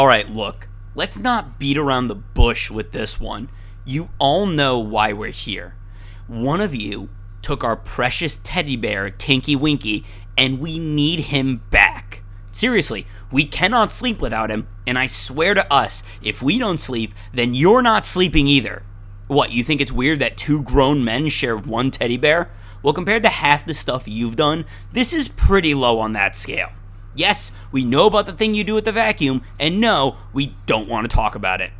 All right, look, let's not beat around the bush with this one. You all know why we're here. One of you took our precious teddy bear, Tinky Winky, and we need him back. Seriously, we cannot sleep without him, and I swear to us, if we don't sleep, then you're not sleeping either. What, you think it's weird that two grown men share one teddy bear? Well, compared to half the stuff you've done, this is pretty low on that scale. Yes, we know about the thing you do with the vacuum, and no, we don't want to talk about it.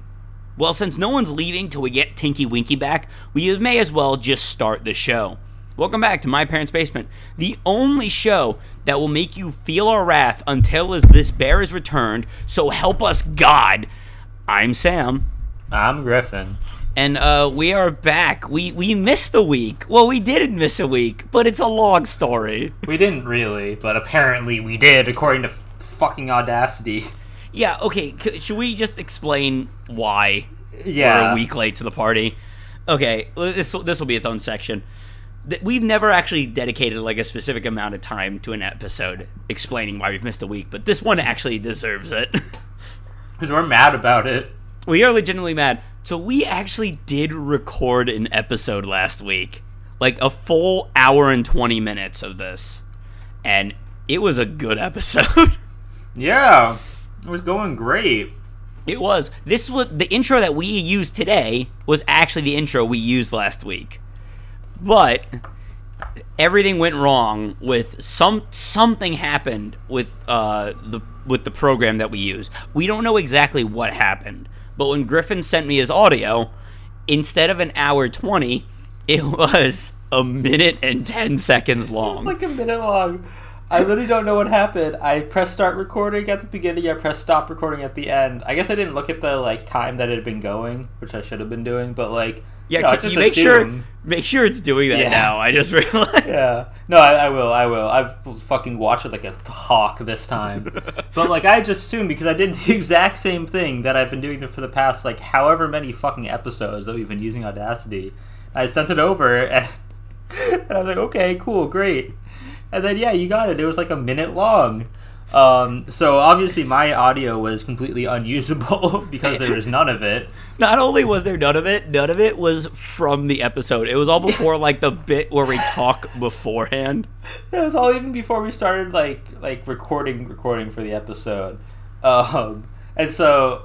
Well, since no one's leaving till we get Tinky Winky back, we may as well just start the show. Welcome back to My Parents' Basement, the only show that will make you feel our wrath until as this bear is returned, so help us God. I'm Sam. I'm Griffin. And uh, we are back. We we missed a week. Well, we didn't miss a week, but it's a long story. We didn't really, but apparently we did, according to fucking Audacity. Yeah. Okay. c- Should we just explain why Yeah. we're a week late to the party? Okay. This this will be its own section. We've never actually dedicated like a specific amount of time to an episode explaining why we've missed a week, but this one actually deserves it. Because we're mad about it. we are legitimately mad. So we actually did record an episode last week, like a full hour and twenty minutes of this, and it was a good episode. Yeah. It was going great. It was. This was the intro that we used today was actually the intro we used last week. But everything went wrong with some something happened with uh the with the program that we use. We don't know exactly what happened. But when Griffin sent me his audio, instead of an hour 20, it was a minute and 10 seconds long. It's like a minute long. I literally don't know what happened. I pressed start recording at the beginning. I pressed stop recording at the end. I guess I didn't look at the like time that it had been going, which I should have been doing. But like, yeah, no, can you make sure make sure it's doing that Yeah. now. I just realized. Yeah. No, I, I will. I will. I will fucking watch it like a hawk this time. but like, I just assumed because I did the exact same thing that I've been doing for the past like however many fucking episodes that we've been using Audacity. I sent it over and, and I was like, okay, cool, great. And then yeah, you got it. It was like a minute long. Um, so obviously my audio was completely unusable because there was none of it. Not only was there none of it, none of it was from the episode. It was all before like the bit where we talk beforehand. It was all even before we started like like recording recording for the episode. Um, and so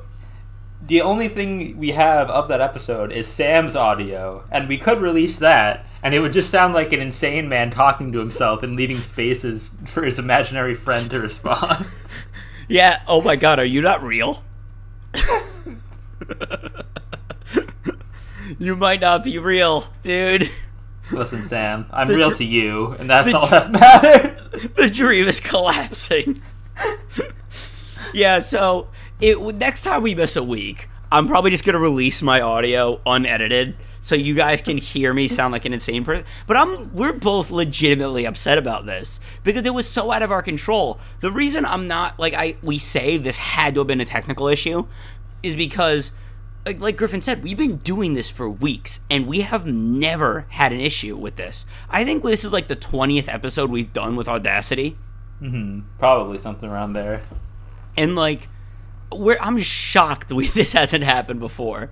the only thing we have of that episode is Sam's audio, and we could release that, and it would just sound like an insane man talking to himself and leaving spaces for his imaginary friend to respond. Yeah. Oh my god, are you not real? you might not be real, dude. Listen, Sam, I'm The real dr- to you, and that's all dr- that matters. the dream is collapsing. yeah, so it next time we miss a week, I'm probably just gonna release my audio unedited so you guys can hear me sound like an insane person. But I'm we're both legitimately upset about this because it was so out of our control. The reason I'm not like I we say this had to have been a technical issue is because like, like Griffin said, we've been doing this for weeks and we have never had an issue with this. I think this is like the 20th episode we've done with Audacity. hmm Probably something around there. And like we're I'm shocked we this hasn't happened before.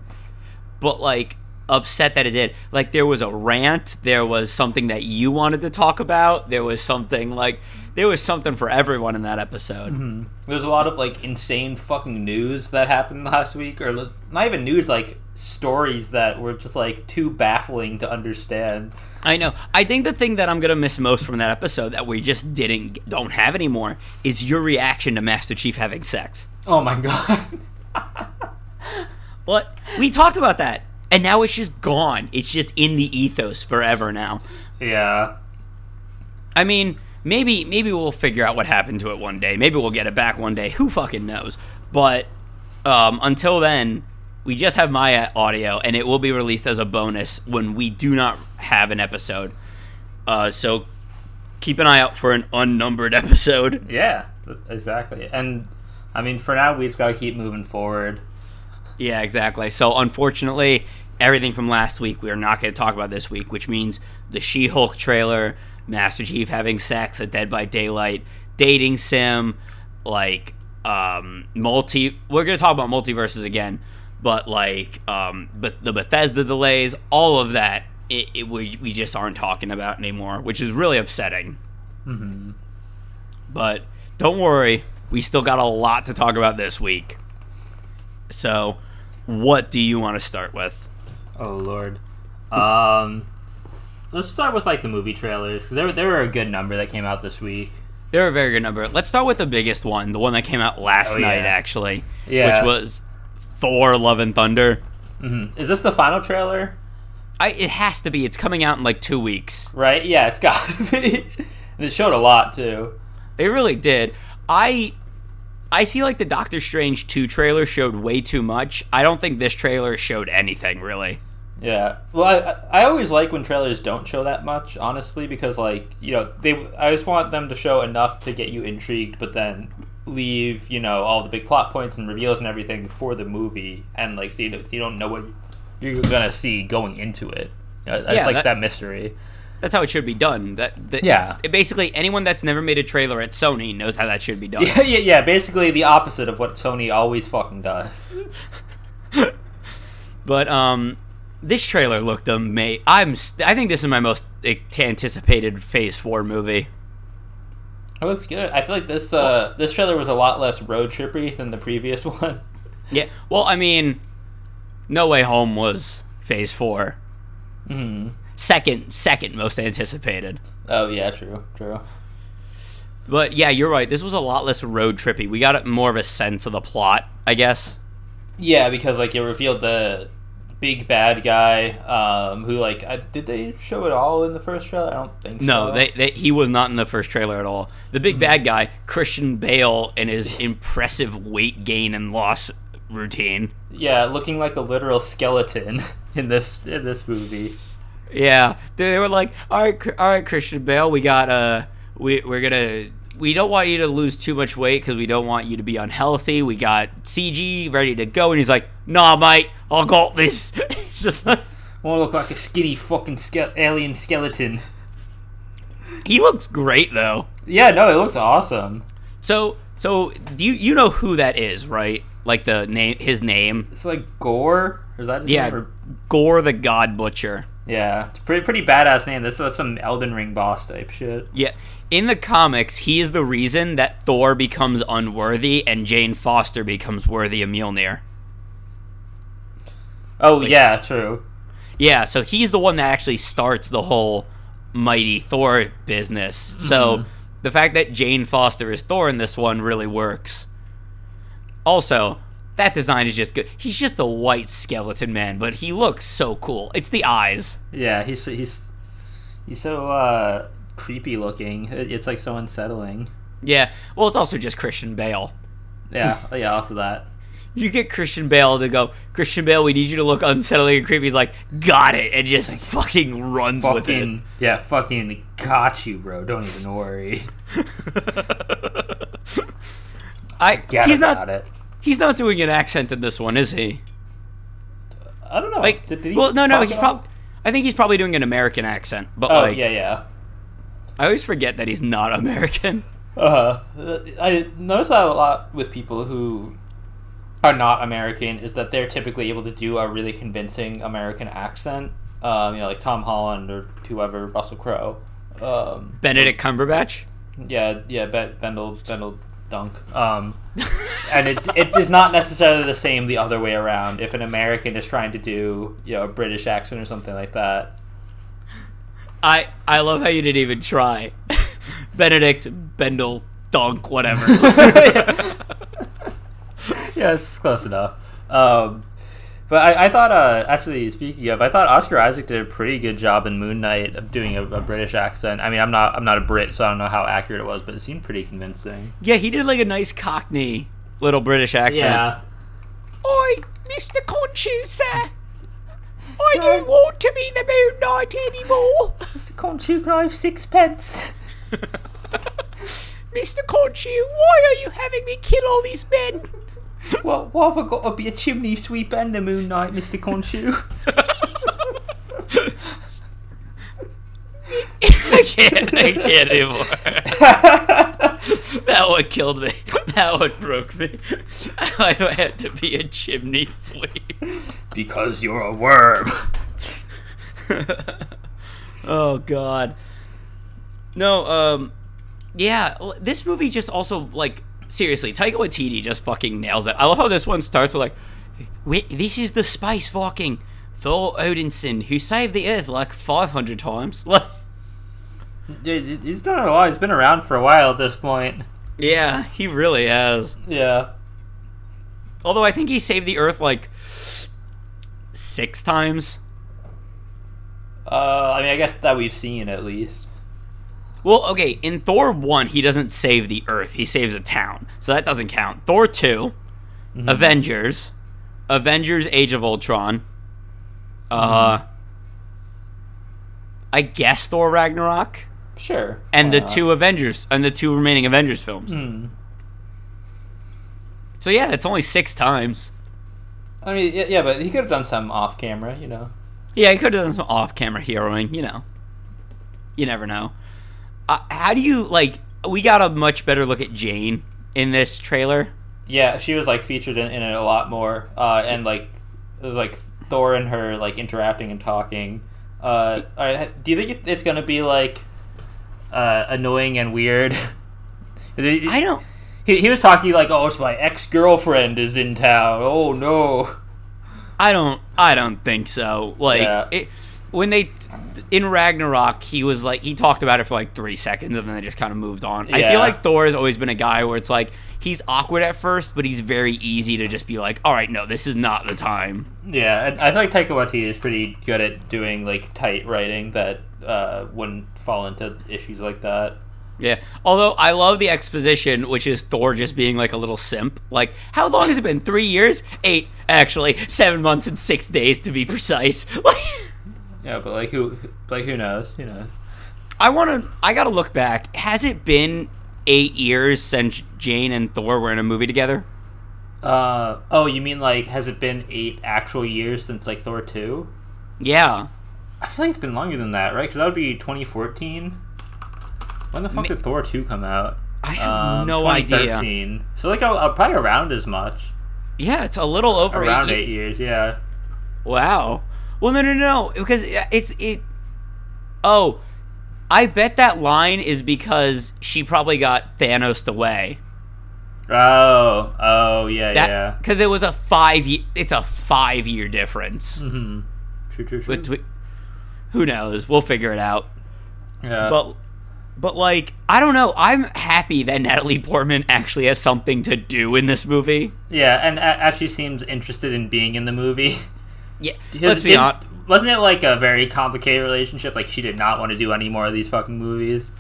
But like upset that it did. Like there was a rant, there was something that you wanted to talk about, there was something like there was something for everyone in that episode. Mm-hmm. There's a lot of like insane fucking news that happened last week, or not even news, like stories that were just like too baffling to understand. I know. I think the thing that I'm gonna miss most from that episode that we just didn't don't have anymore is your reaction to Master Chief having sex. Oh my god. What? We talked about that. And now it's just gone. It's just in the ethos forever now. yeah. I mean, maybe maybe we'll figure out what happened to it one day. Maybe we'll get it back one day. Who fucking knows? But um, until then, we just have Maya audio, and it will be released as a bonus when we do not have an episode. Uh, so keep an eye out for an unnumbered episode. Yeah. Exactly. And I mean, for now, we just gotta keep moving forward. Yeah, exactly. So unfortunately, everything from last week we are not going to talk about this week, which means the She-Hulk trailer, Master Chief having sex, a Dead by Daylight dating sim, like um, multi. We're gonna talk about multiverses again, but like, um, but the Bethesda delays, all of that, it, it we we just aren't talking about anymore, which is really upsetting. Mm-hmm. But don't worry, we still got a lot to talk about this week. So, what do you want to start with? Oh lord. Um, let's start with like the movie trailers because there there were a good number that came out this week. They're a very good number. Let's start with the biggest one, the one that came out last Oh, night, yeah. actually, Yeah. which was Thor: Love and Thunder. hmm Is this the final trailer? I, it has to be. It's coming out in like two weeks. Right? Yeah, it's got to be. and it showed a lot too. It really did. I I feel like the Doctor Strange 2 trailer showed way too much. I don't think this trailer showed anything really. Yeah. Well, I I always like when trailers don't show that much, honestly, because like you know they I just want them to show enough to get you intrigued, but then leave you know all the big plot points and reveals and everything for the movie, and like so you, don't- so you don't know what you're gonna see going into it. Uh, you know, I just Yeah, like that- that, mystery. That's how it should be done. That, that Yeah. it- basically anyone that's never made a trailer at Sony knows how that should be done. Yeah, yeah, yeah. Basically, the opposite of what Sony always fucking does. But um this trailer looked amazing. I'm st- I think this is my most anticipated Phase 4 movie. It looks good. I feel like this uh, this trailer was a lot less road trippy than the previous one. Yeah. Well, I mean No Way Home was Phase 4. hmm Second second most anticipated. Oh yeah, true, true. But yeah, you're right. This was a lot less road trippy. We got more of a sense of the plot, I guess. Yeah, because like it revealed the big bad guy um, who like I, did they show it all in the first trailer? I don't think No, so. they, they, he was not in the first trailer at all. The big bad guy, Christian Bale, and his impressive weight gain and loss routine. yeah, looking like a literal skeleton in this in this movie. Yeah, they, they were like, all right, all right, Christian Bale, we got uh, we we're gonna." We don't want you to lose too much weight because we don't want you to be unhealthy. We got CG ready to go, and he's like, "Nah, mate, I got this." it's just like, Won't look like a skinny fucking ske- alien skeleton. he looks great though. Yeah, no, it looks awesome. So, so do you you know who that is, right? Like the name, his name. It's like Gore. Or is that his Yeah, Gore the God Butcher. Yeah, it's pretty pretty badass name. This is some Elden Ring boss type shit. Yeah, in the comics, he is the reason that Thor becomes unworthy and Jane Foster becomes worthy of Mjolnir. Oh yeah, true. Yeah, so he's the one that actually starts the whole mighty Thor business. So mm-hmm. the fact that Jane Foster is Thor in this one really works. Also, that design is just good. He's just a white skeleton man, but he looks so cool. It's the eyes. Yeah, he's he's he's so uh, creepy looking. It's like so unsettling. Yeah, well, it's also just Christian Bale. Yeah, yeah. Also that. You get Christian Bale to go, Christian Bale, we need you to look unsettling and creepy. He's like, got it, and just fucking runs with it. Fucking yeah, fucking got you, bro. Don't even worry. I Get he's not it. He's not doing an accent in this one, is he? I don't know. Like, Did- did he well, no, no, he's probably. I think he's probably doing an American accent, but Oh like, yeah, yeah. I always forget that he's not American. Uh, I notice that a lot with people who are not American is that they're typically able to do a really convincing American accent. Um, you know, like Tom Holland or whoever, Russell Crowe. Um, Benedict Cumberbatch. yeah, yeah, ben, Bendel, Bendel Dunk. Um, and it, it is not necessarily the same the other way around. If an American is trying to do, you know, a British accent or something like that. I I love how you didn't even try. Benedict Bendel Dunk whatever. yeah, it's close enough. Um, but I, I thought, uh, actually, speaking of, I thought Oscar Isaac did a pretty good job in Moon Knight of doing a, a British accent. I mean, I'm not, I'm not a Brit, so I don't know how accurate it was, but it seemed pretty convincing. yeah, he did like a nice Cockney little British accent. Yeah. Oi, Mr. Khonshu, sir. I don't want to be the Moon Knight anymore. Can't you drive sixpence? Mr. Khonshu, why are you having me kill all these men? What, what have I got to be a chimney sweep and the Moon Knight, Mr. Khonshu? I can't. I can't anymore. that one killed me. That one broke me. I don't have to be a chimney sweep. Because you're a worm. oh God. No, um, yeah. This movie just also like seriously, Taika Waititi just fucking nails it. I love how this one starts with like, this is the space fucking Thor Odinson who saved the Earth like five hundred times." Like, Yeah, He's done it a lot. He's been around for a while at this point. yeah, he really has. Yeah. Although I think he saved the Earth like six times. Uh, I mean, I guess that we've seen at least. Well, okay, in Thor 1, he doesn't save the Earth, he saves a town. So that doesn't count. Thor 2, Avengers, Avengers Age of Ultron, uh, I guess Thor Ragnarok, Sure. and the not? two Avengers, and the two remaining Avengers films. Hmm. So yeah, that's only six times. I mean, yeah, yeah, but he could have done some off camera, you know. Yeah, he could have done some off-camera heroing, you know. You never know. Uh, how do you like? We got a much better look at Jane in this trailer. Yeah, she was like featured in, in it a lot more, uh, and like it was like Thor and her like interacting and talking. Uh, do you think it's gonna be like uh, annoying and weird? I don't. He, he was talking like, "Oh, it's my ex girlfriend is in town." Oh no. I don't. I don't think so. Like Yeah. it, when they in Ragnarok, he was like he talked about it for like three seconds and then they just kind of moved on. I feel like Thor has always been a guy where it's like he's awkward at first, but he's very easy to just be like, all right, no, this is not the time. Yeah, and I feel like Taika Waititi is pretty good at doing like tight writing that uh, wouldn't fall into issues like that. Yeah. Although I love the exposition, which is Thor just being like a little simp. Like, how long has it been? Three years? Eight, actually. Seven months and six days to be precise. Yeah, but like who, like who knows? You know. I want to. I gotta look back. Has it been eight years since Jane and Thor were in a movie together? Uh, oh, you mean like has it been eight actual years since like Thor two? Yeah. I feel like it's been longer than that, right? Because that would be 2014. When the fuck Ma- did Thor two come out? I have no idea. 2013. So like uh, probably around as much. Yeah, it's a little over Around eight. eight years, yeah. Wow. Well, no, no, no, because it's it. Oh, I bet that line is because she probably got Thanos away. Oh, oh yeah, That yeah. because it was a five. Year, it's a five year difference. Mm-hmm. True, true, true. Between, who knows? We'll figure it out. yeah. But but like I don't know. I'm happy that Natalie Portman actually has something to do in this movie. yeah, and actually seems interested in being in the movie. Yeah. Let's be honest. Wasn't it like a very complicated relationship? Like she did not want to do any more of these fucking movies.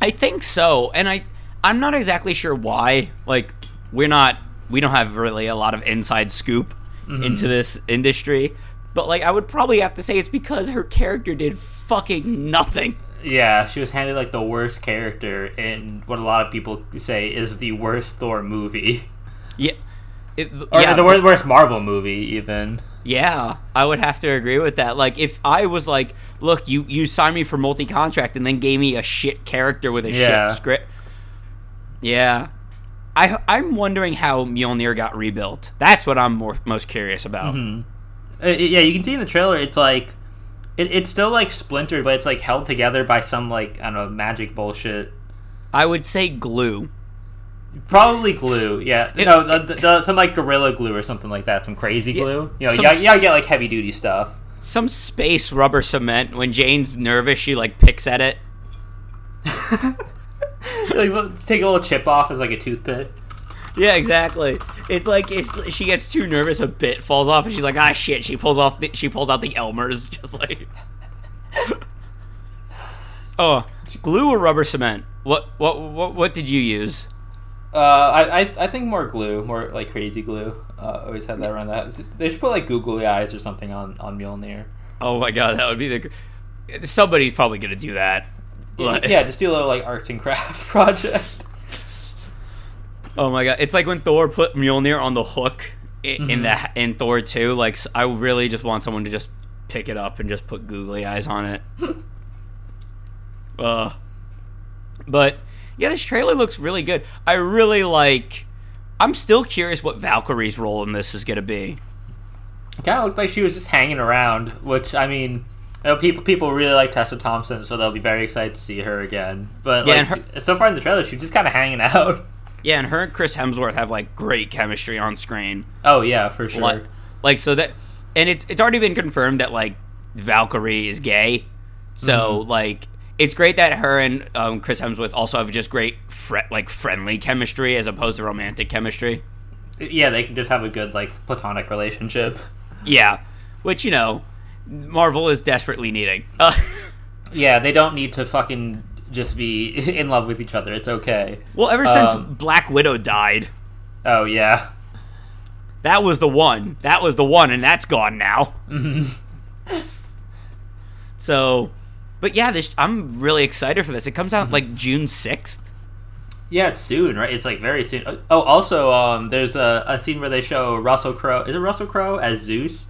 I think so, and I I'm not exactly sure why. Like we're not we don't have really a lot of inside scoop mm-hmm. into this industry, but like I would probably have to say it's because her character did fucking nothing. Yeah, she was handed like the worst character in what a lot of people say is the worst Thor movie, Yeah. It, or yeah, the wor- worst Marvel movie even. Yeah, I would have to agree with that. Like, if I was like, "Look, you you signed me for multi contract and then gave me a shit character with a Yeah. shit script," yeah, I I'm wondering how Mjolnir got rebuilt. That's what I'm more most curious about. Uh, yeah, you can see in the trailer. It's like it, it's still like splintered, but it's like held together by some like I don't know magic bullshit. I would say glue. Probably glue, yeah. It- no, the, the, the- some like gorilla glue or something like that. Some crazy Yeah, glue. You know, some you, gotta s- get like heavy duty stuff. Some space rubber cement. When Jane's nervous, she like picks at it. like take a little chip off as like a toothpick. Yeah, exactly. It's like if she gets too nervous, a bit falls off, and she's like, "Ah, shit!" She pulls off. The, she pulls out the Elmer's, just like. oh, glue or rubber cement? What what what what did you use? Uh, I, I I think more glue, more like crazy glue. Uh, always had that around the house. They should put like googly eyes or something on on Mjolnir. Oh my god, that would be the. Somebody's probably gonna do that. Like- yeah, just do a little like arts and crafts project. Oh my god, it's like when Thor put Mjolnir on the hook in, in the in Thor two. Like I really just want someone to just pick it up and just put googly eyes on it. uh, but yeah, this trailer looks really good. I really like. I'm still curious what Valkyrie's role in this is going to be. It kind of looked like she was just hanging around, which I mean, you know, people people really like Tessa Thompson, so they'll be very excited to see her again. But Yeah, like, and so far in the trailer, she's just kind of hanging out. Yeah, and her and Chris Hemsworth have like great chemistry on screen. Oh yeah, for sure. Like, like so that, and it, it's already been confirmed that like Valkyrie is gay. So mm-hmm. like, it's great that her and um, Chris Hemsworth also have just great fre- like friendly chemistry as opposed to romantic chemistry. Yeah, they can just have a good like platonic relationship. Yeah, which you know, Marvel is desperately needing. Yeah, they don't need to fucking just be in love with each other. It's okay. well, ever since Um, Black Widow died, Oh yeah. that was the one. That was the one, and that's gone now. so, but yeah, this I'm really excited for this. It comes out like June sixth. Yeah, it's soon, right? It's like very soon. Oh, also, um, there's a, a scene where they show Russell Crowe. Is it Russell Crowe as Zeus?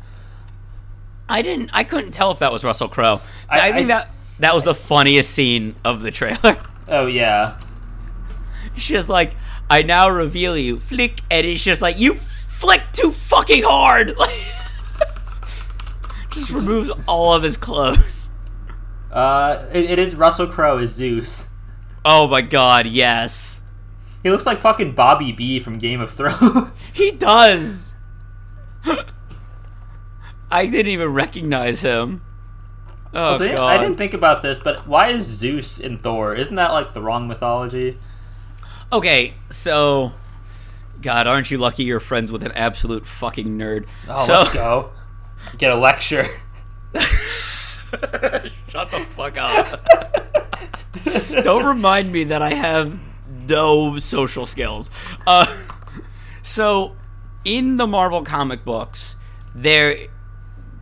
I didn't. I couldn't tell if that was Russell Crowe. I, I- think I- that that was the funniest scene of the trailer. Oh yeah. She's just like, I now reveal you, flick, and it's just like you flick too fucking hard. just removes all of his clothes. Uh, it, it is Russell Crowe as Zeus. Oh my god, yes, He looks like fucking Bobby B from Game of Thrones. he does. I didn't even recognize him. Oh So, god. I didn't think about this, but why is Zeus in Thor? Isn't that like the wrong mythology? Okay, so God, aren't you lucky you're friends with an absolute fucking nerd? Oh, so, let's go. Get a lecture. Shut the fuck up. Don't remind me that I have no social skills. Uh, so, in the Marvel comic books, there.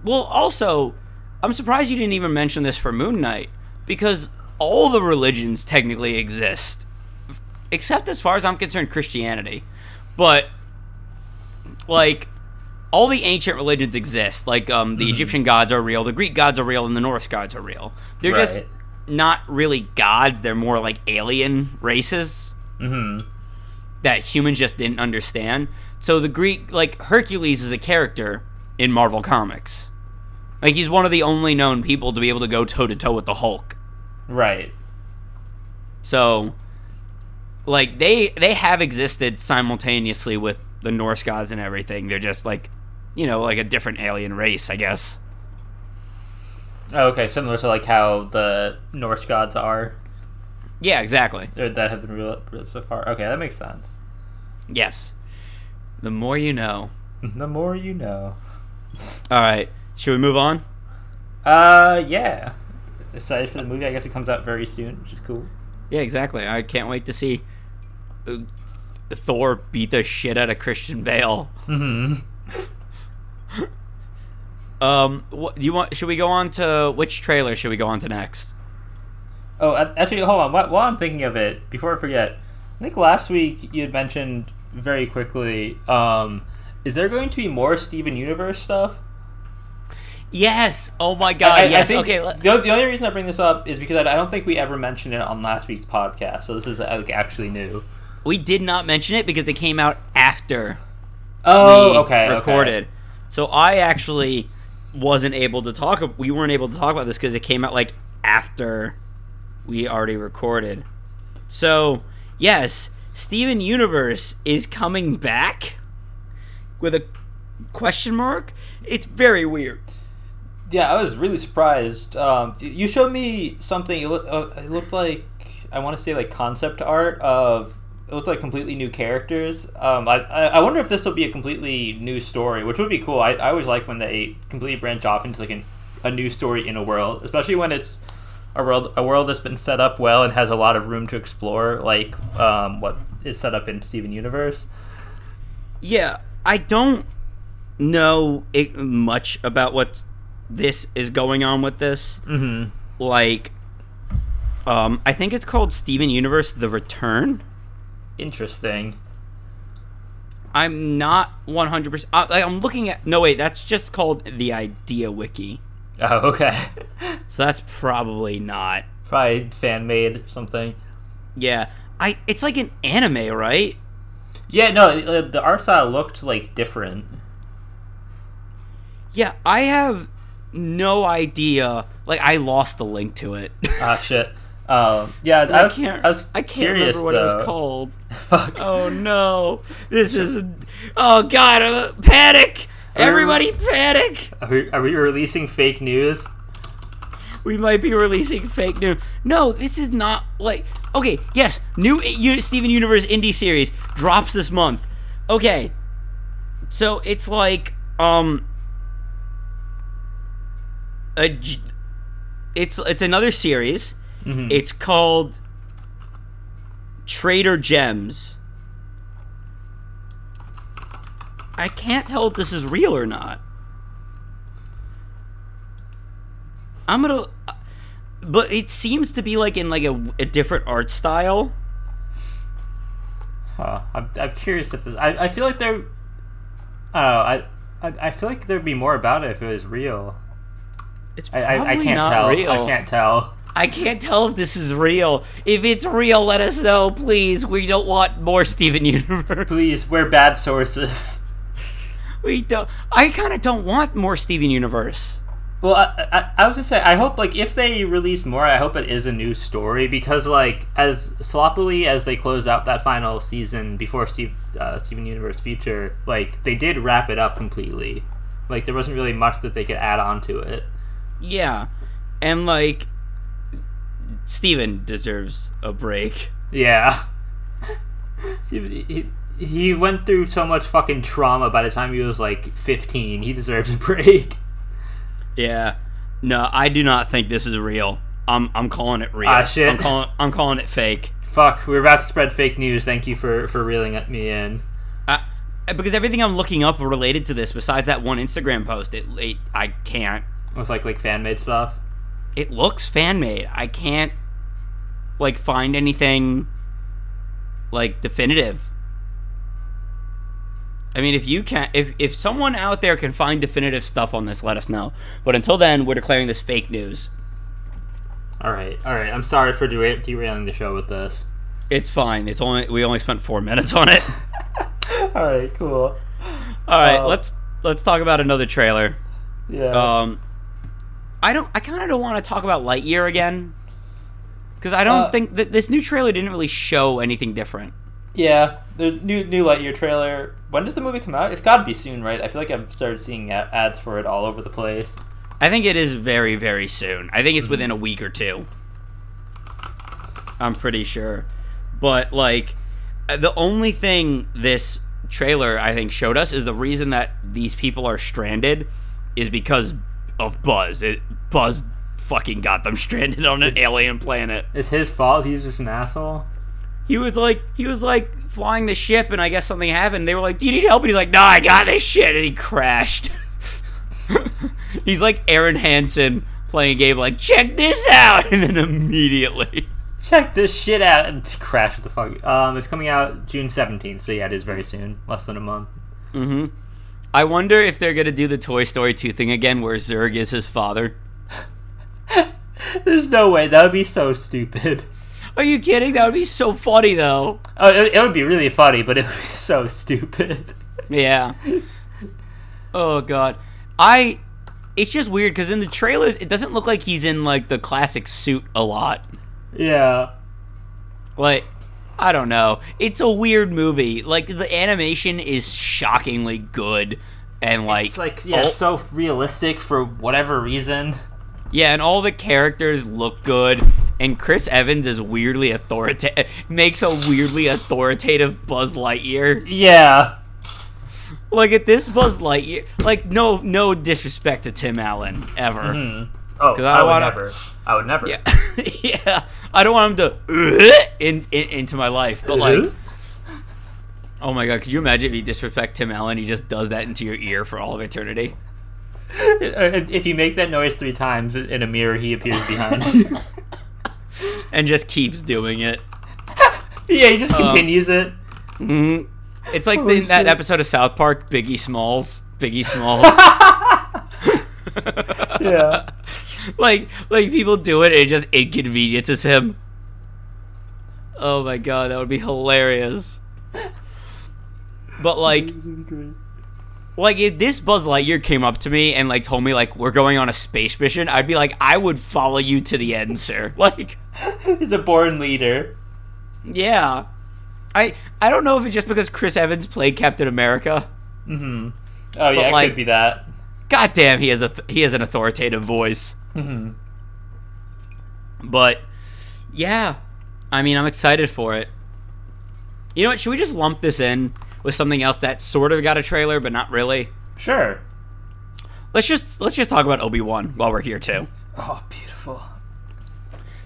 Well, also, I'm surprised you didn't even mention this for Moon Knight because all the religions technically exist, except as far as I'm concerned, Christianity. But, like, all the ancient religions exist. Like um, the Egyptian gods are real, the Greek gods are real, and the Norse gods are real. They're just not really gods. They're more like alien races Mm-hmm. that humans just didn't understand. So the Greek, like Hercules, is a character in Marvel Comics. Like he's one of the only known people to be able to go toe to toe with the Hulk. Right. So, like they they have existed simultaneously with the Norse gods and everything. They're just like, you know, like a different alien race, I guess. Oh, okay, similar to like how the Norse gods are, Yeah, exactly. or that have been real, real so far. Okay, that makes sense. Yes. The more you know. The more you know. All right. Should we move on? Uh, yeah. Excited for the movie. I guess it comes out very soon, which is cool. Yeah, exactly. I can't wait to see uh, Thor beat the shit out of Christian Bale. Mm-hmm. Um, what, do you want? Should we go on to which trailer should we go on to next? Oh, actually, hold on. While I'm thinking of it, before I forget, I think last week you had mentioned very quickly. Um, is there going to be more Steven Universe stuff? Yes. Oh my God. I- I yes. think okay. let- The, the only reason I bring this up is because I, I don't think we ever mentioned it on last week's podcast, so this is like actually new. we did not mention it because it came out after Oh, we okay. recorded. So I actually wasn't able to talk. We weren't able to talk about this because it came out like after we already recorded. So yes, Steven Universe is coming back with a question mark. It's very weird. Yeah, I was really surprised. Um, you showed me something. It, uh, it looked like I want to say like concept art of. It looked like completely new characters. Um, I, I wonder if this will be a completely new story, which would be cool. I, I always like when they completely branch off into like an, a new story in a world, especially when it's a world a world that's been set up well and has a lot of room to explore, like um, what is set up in Steven Universe. Yeah, I don't know it, much about what this is going on with this. Mm-hmm. Like, um, I think it's called Steven Universe: The Return. Interesting. I'm not 100. percent I'm looking at. No, wait, that's just called the Idea Wiki. Oh, okay. So that's probably not. Probably fan made something. Yeah, I it's like an anime, right? Yeah, no, uh, the art style looked like different. Yeah, I have no idea. Like I lost the link to it. Ah, shit. Um, yeah, I, I was, can't. I was I can't curious, remember what it was called. Fuck. Oh no! This is. Oh god! Uh, panic! Everybody, panic! Are we, are we releasing fake news? We might be releasing fake news. No, this is not like. Okay, yes, new Steven Universe indie series drops this month. Okay, so it's like um. A, it's it's another series. Mhm. It's called Trader Gems. I can't tell if this is real or not. I'm gonna, but it seems to be like in like a, a different art style. Huh. I'm, I'm curious if this. I, I feel like there. I don't know. I, I I feel like there'd be more about it if it was real. It's I, probably I, I can't not tell. real. I can't tell. I can't tell if this is real. If it's real, let us know, please. We don't want more Steven Universe. Please, we're bad sources. We don't. I kind of don't want more Steven Universe. Well, I, I, I was gonna say, I hope like if they release more, I hope it is a new story because like as sloppily as they close out that final season before Steve uh, Steven Universe Future, like they did wrap it up completely. Like there wasn't really much that they could add on to it. Yeah, and like Steven deserves a break. Yeah. Steven, he, he went through so much fucking trauma by the time he was like 15. He deserves a break. Yeah. No, I do not think this is real. I'm I'm calling it real. Ah, shit. I'm calling I'm calling it fake. Fuck, we're about to spread fake news. Thank you for, for reeling at me in. Uh, because everything I'm looking up related to this, besides that one Instagram post, it, it I can't. It was like like fan made stuff. It looks fan made. I can't like find anything like definitive. I mean, if you can, if if someone out there can find definitive stuff on this, let us know. But until then, we're declaring this fake news. All right, all right. I'm sorry for dera- derailing the show with this. It's fine. It's only we only spent four minutes on it. all right, cool. All right, Uh, let's let's talk about another trailer. Yeah. Um, I don't. I kind of don't want to talk about Lightyear again because I don't Uh, think that this new trailer didn't really show anything different. yeah. The new new Lightyear trailer. When does the movie come out? It's got to be soon, right? I feel like I've started seeing ads for it all over the place. I think it is very very soon. I think it's within a week or two. I'm pretty sure, but like uh, the only thing this trailer I think showed us is the reason that these people are stranded is because of Buzz. It, Buzz fucking got them stranded on an alien planet. It's his fault. He's just an asshole. he was like he was like flying the ship and I guess something happened. They were like, "Do you need help?" And he's like, "No, I got this shit." And he crashed. he's like Arin Hanson playing a game like, "Check this out." And then immediately Check this shit out and crash the fuck. Um, it's coming out June 17th, so yeah, it is very soon, less than a month. Mm Mhm. I wonder if they're to do the Toy Story 2 thing again where Zurg is his father. There's no way that would be so stupid. Are you kidding? That would be so funny though. Oh, it, it would be really funny, but it would be so stupid. Yeah. Oh god. I it's just weird cuz in the trailers it doesn't look like he's in like the classic suit a lot. Yeah. Like, I don't know. It's a weird movie. Like the animation is shockingly good, and like, It's like yeah, all- so realistic for whatever reason. yeah, and all the characters look good. And Chris Evans is weirdly authoritative. Makes a weirdly authoritative Buzz Lightyear. Yeah. Like at this Buzz Lightyear, like no, no disrespect to Tim Allen ever. Hmm. Oh, I I, would never. I would never. Yeah, yeah. I don't want him to in, in into my life, but like. Oh my god, could you imagine if you disrespect Tim Allen, he just does that into your ear for all of eternity? if you make that noise three times in a mirror, he appears behind you. And just keeps doing it. yeah, he just Uh, continues it. hmm It's like in that episode of South Park, Biggie Smalls. Biggie Smalls. Yeah. Like like people do it and it just inconveniences him. Oh my god, that would be hilarious. But like, like if this Buzz Lightyear came up to me and like told me like we're going on a space mission, I'd be like, I would follow you to the end, sir. Like, He's a born leader. yeah. I I don't know if it's just because Chris Evans played Captain America. Mm-hmm. Oh yeah, it like- could be that. God damn, he has a th- he has an authoritative voice. Mm-hmm. But yeah, I mean, I'm excited for it. You know what? Should we just lump this in with something else that sort of got a trailer, but not really? Sure. Let's just let's just talk about Obi Wan while we're here too. Oh, beautiful.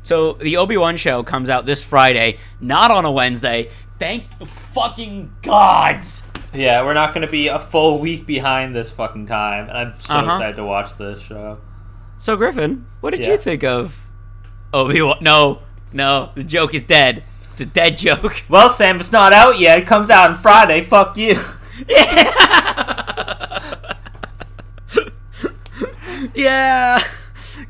So the Obi Wan show comes out this Friday, not on a Wednesday. Thank the fucking gods. Yeah, we're not going to be a full week behind this fucking time, and I'm so Uh-huh. excited to watch this show. So Griffin, what did Yeah. you think of Obi Wan? No, no, the joke is dead. It's a dead joke. Well, Sam, it's not out yet. It comes out on Friday. Fuck you. Yeah. yeah.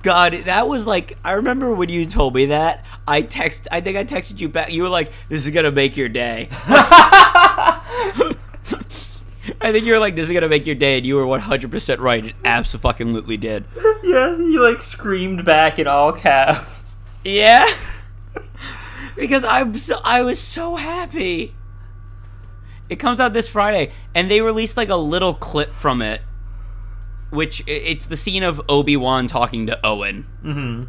God, that was like I remember when you told me that. I text I think I texted you back. You were like, "This is going to make your day." I think you were like, "This is going to make your day," and you were 100% right. It absolutely did. yeah, you like screamed back in all caps. Yeah. because I'm so I was so happy. It comes out this Friday and they released like a little clip from it which it's the scene of Obi-Wan talking to Owen. Mm-hmm.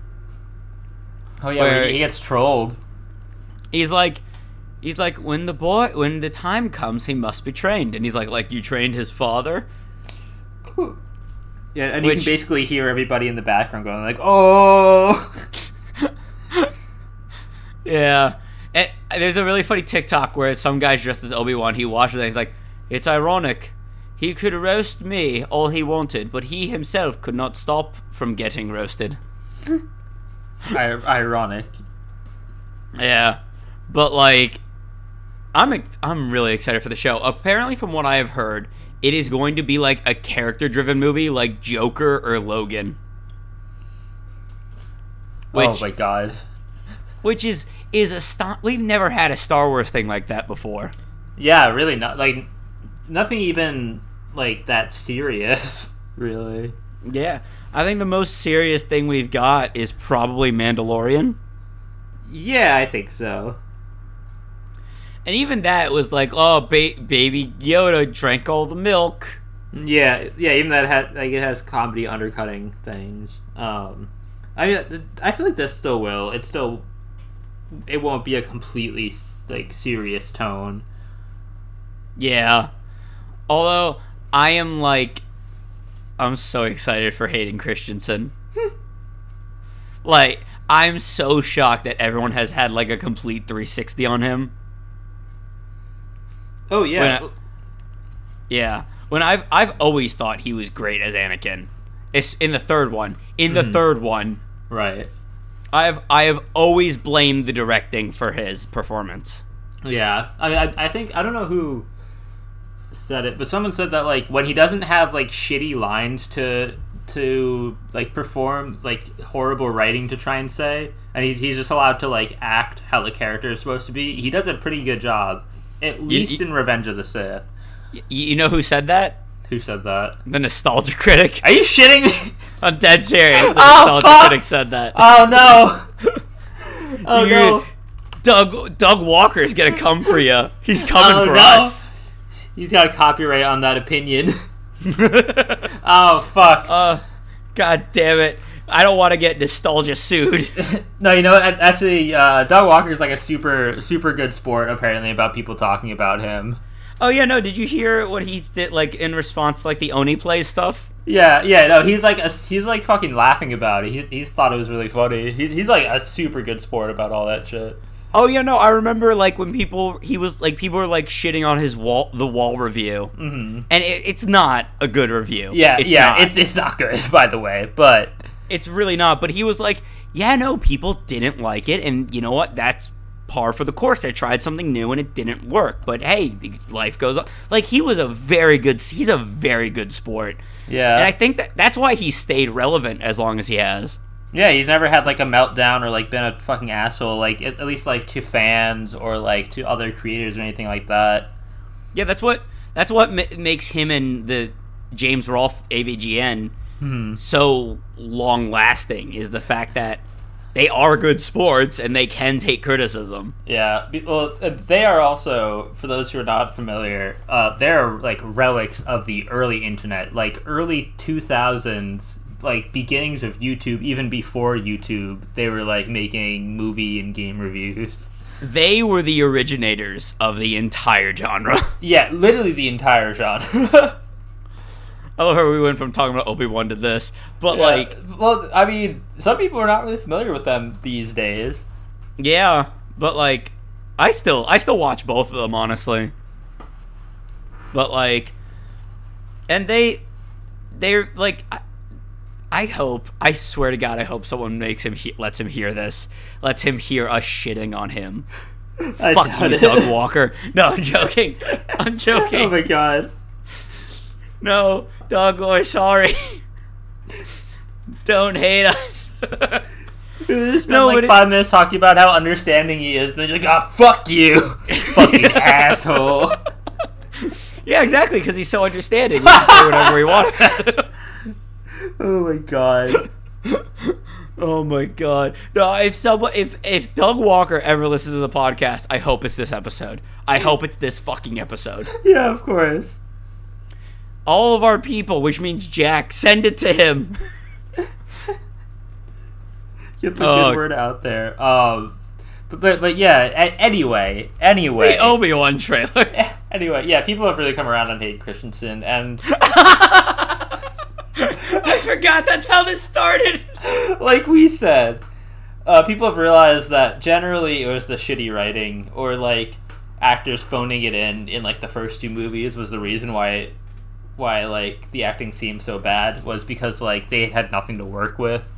Oh yeah, where he gets trolled. He's like he's like when the boy when the time comes he must be trained and he's like like you trained his father? Yeah, and you can basically hear everybody in the background going like, "Oh." Yeah. And uh, there's a really funny TikTok where some guy's dressed as Obi Wan. He watches it and he's like, It's ironic. He could roast me all he wanted, but he himself could not stop from getting roasted. I- ironic. Yeah. But like I'm I'm really excited for the show. Apparently from what I have heard, it is going to be like a character-driven movie like Joker or Logan. Oh which oh my god. which is is a st- we've never had a Star Wars thing like that before. Yeah, really not like nothing even like that serious. Really. Yeah. I think the most serious thing we've got is probably Mandalorian. Yeah, I think so. And even that was like, oh, ba- baby Yoda drank all the milk. Yeah, yeah. Even that had like it has comedy undercutting things. Um, I mean, I feel like this still will. It still, it won't be a completely like serious tone. Yeah. Although, I am like, I'm so excited for Hayden Christensen. like, I'm so shocked that everyone has had like a complete 360 on him. Oh yeah, When I- Yeah. When I've I've always thought he was great as Anakin. It's in the third one. In the mm. third one, right. I've I have always blamed the directing for his performance. Yeah, I mean, I, I think I don't know who said it, but someone said that like when he doesn't have like shitty lines to to like perform like horrible writing to try and say, and he's he's just allowed to like act how the character is supposed to be. He does a pretty good job, at least you- in Revenge of the Sith. You know who said that? Who said that? The nostalgia critic. Are you shitting me? I'm dead serious. The Oh, nostalgia fuck! critic said that. Oh no! Oh no! Doug Doug Walker's gonna come for you. He's coming Oh, for no. us. He's got a copyright on that opinion. oh fuck! uh, God damn it! I don't want to get nostalgia sued. no, you know Actually, uh, Doug Walker is like a super, super good sport. Apparently, about people talking about him. oh yeah, no. Did you hear what he did? Like in response to like the Oni plays stuff. Yeah, yeah. No, he's like a, he's like fucking laughing about it. He's, he's thought it was really funny. He, he's like a super good sport about all that shit. Oh yeah, no. I remember like when people he was like people were like shitting on his wall the wall review, hmm and it, it's not a good review. Yeah, it's yeah. not. It's it's not good, by the way. But it's really not. But he was like, yeah, no, people didn't like it, and you know what? That's par for the course. I tried something new and it didn't work. But hey, life goes on. Like he was a very good. He's a very good sport, yeah, and I think that that's why he stayed relevant as long as he has. Yeah, he's never had like a meltdown or like been a fucking asshole, like at, at least like to fans or like to other creators or anything like that. Yeah, that's what that's what ma- makes him and the James Rolfe AVGN mm-hmm. so long lasting is the fact that they are good sports and they can take criticism. Yeah, well, uh, they are also for those who are not familiar. Uh, they're like relics of the early internet, like early two thousands, like beginnings of YouTube. Even before YouTube, they were like making movie and game reviews. They were the originators of the entire genre. Yeah, literally the entire genre. I love how we went from talking about Obi Wan to this, but like, well, I mean, some people are not really familiar with them these days. yeah, but like, I still I still watch both of them honestly. But like, and they they're like. I, I hope, I swear to God, I hope someone makes him he- lets him hear this, lets him hear us shitting on him. Fuck you, it. Doug Walker. No, I'm joking. I'm joking. oh my god. No, Doug, we're sorry. Don't hate us. We spent No, like it- five minutes talking about how understanding he is, and then you're like, "Ah, fuck you, fucking asshole." yeah, exactly, because he's so understanding. He can say whatever he wants. Oh my god. oh my god. No, if someone, if if Doug Walker ever listens to the podcast, I hope it's this episode. I hope it's this fucking episode. Yeah, of course. All of our people, which means Jack, send it to him. Get the Oh. good word out there. Um, but but, but yeah. A- anyway, anyway, The Obi Wan trailer. anyway, yeah. People have really come around on Hayden Christensen, and I forgot that's how this started. like we said, uh, people have realized that generally it was the shitty writing or like actors phoning it in in like the first two movies was the reason why why like the acting seemed so bad was because like they had nothing to work with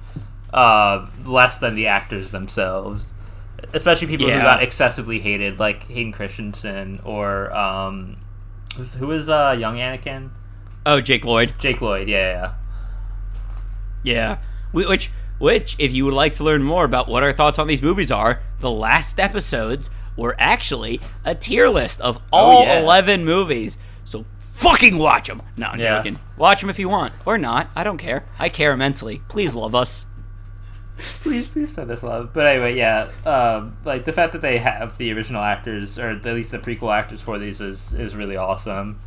uh, less than the actors themselves especially people who got excessively hated like Hayden Christensen or um who's, who was uh, young Anakin Oh, Jake Lloyd. Jake Lloyd yeah yeah Yeah. Which, which, if you would like to learn more about what our thoughts on these movies are, the last episodes were actually a tier list of all Oh, yeah. 11 movies. So fucking watch them. No, I'm Yeah. joking. Watch them if you want. Or not. I don't care. I care immensely. Please love us. please please send us love but anyway yeah um, like the fact that they have the original actors or at least the prequel actors for these is is really awesome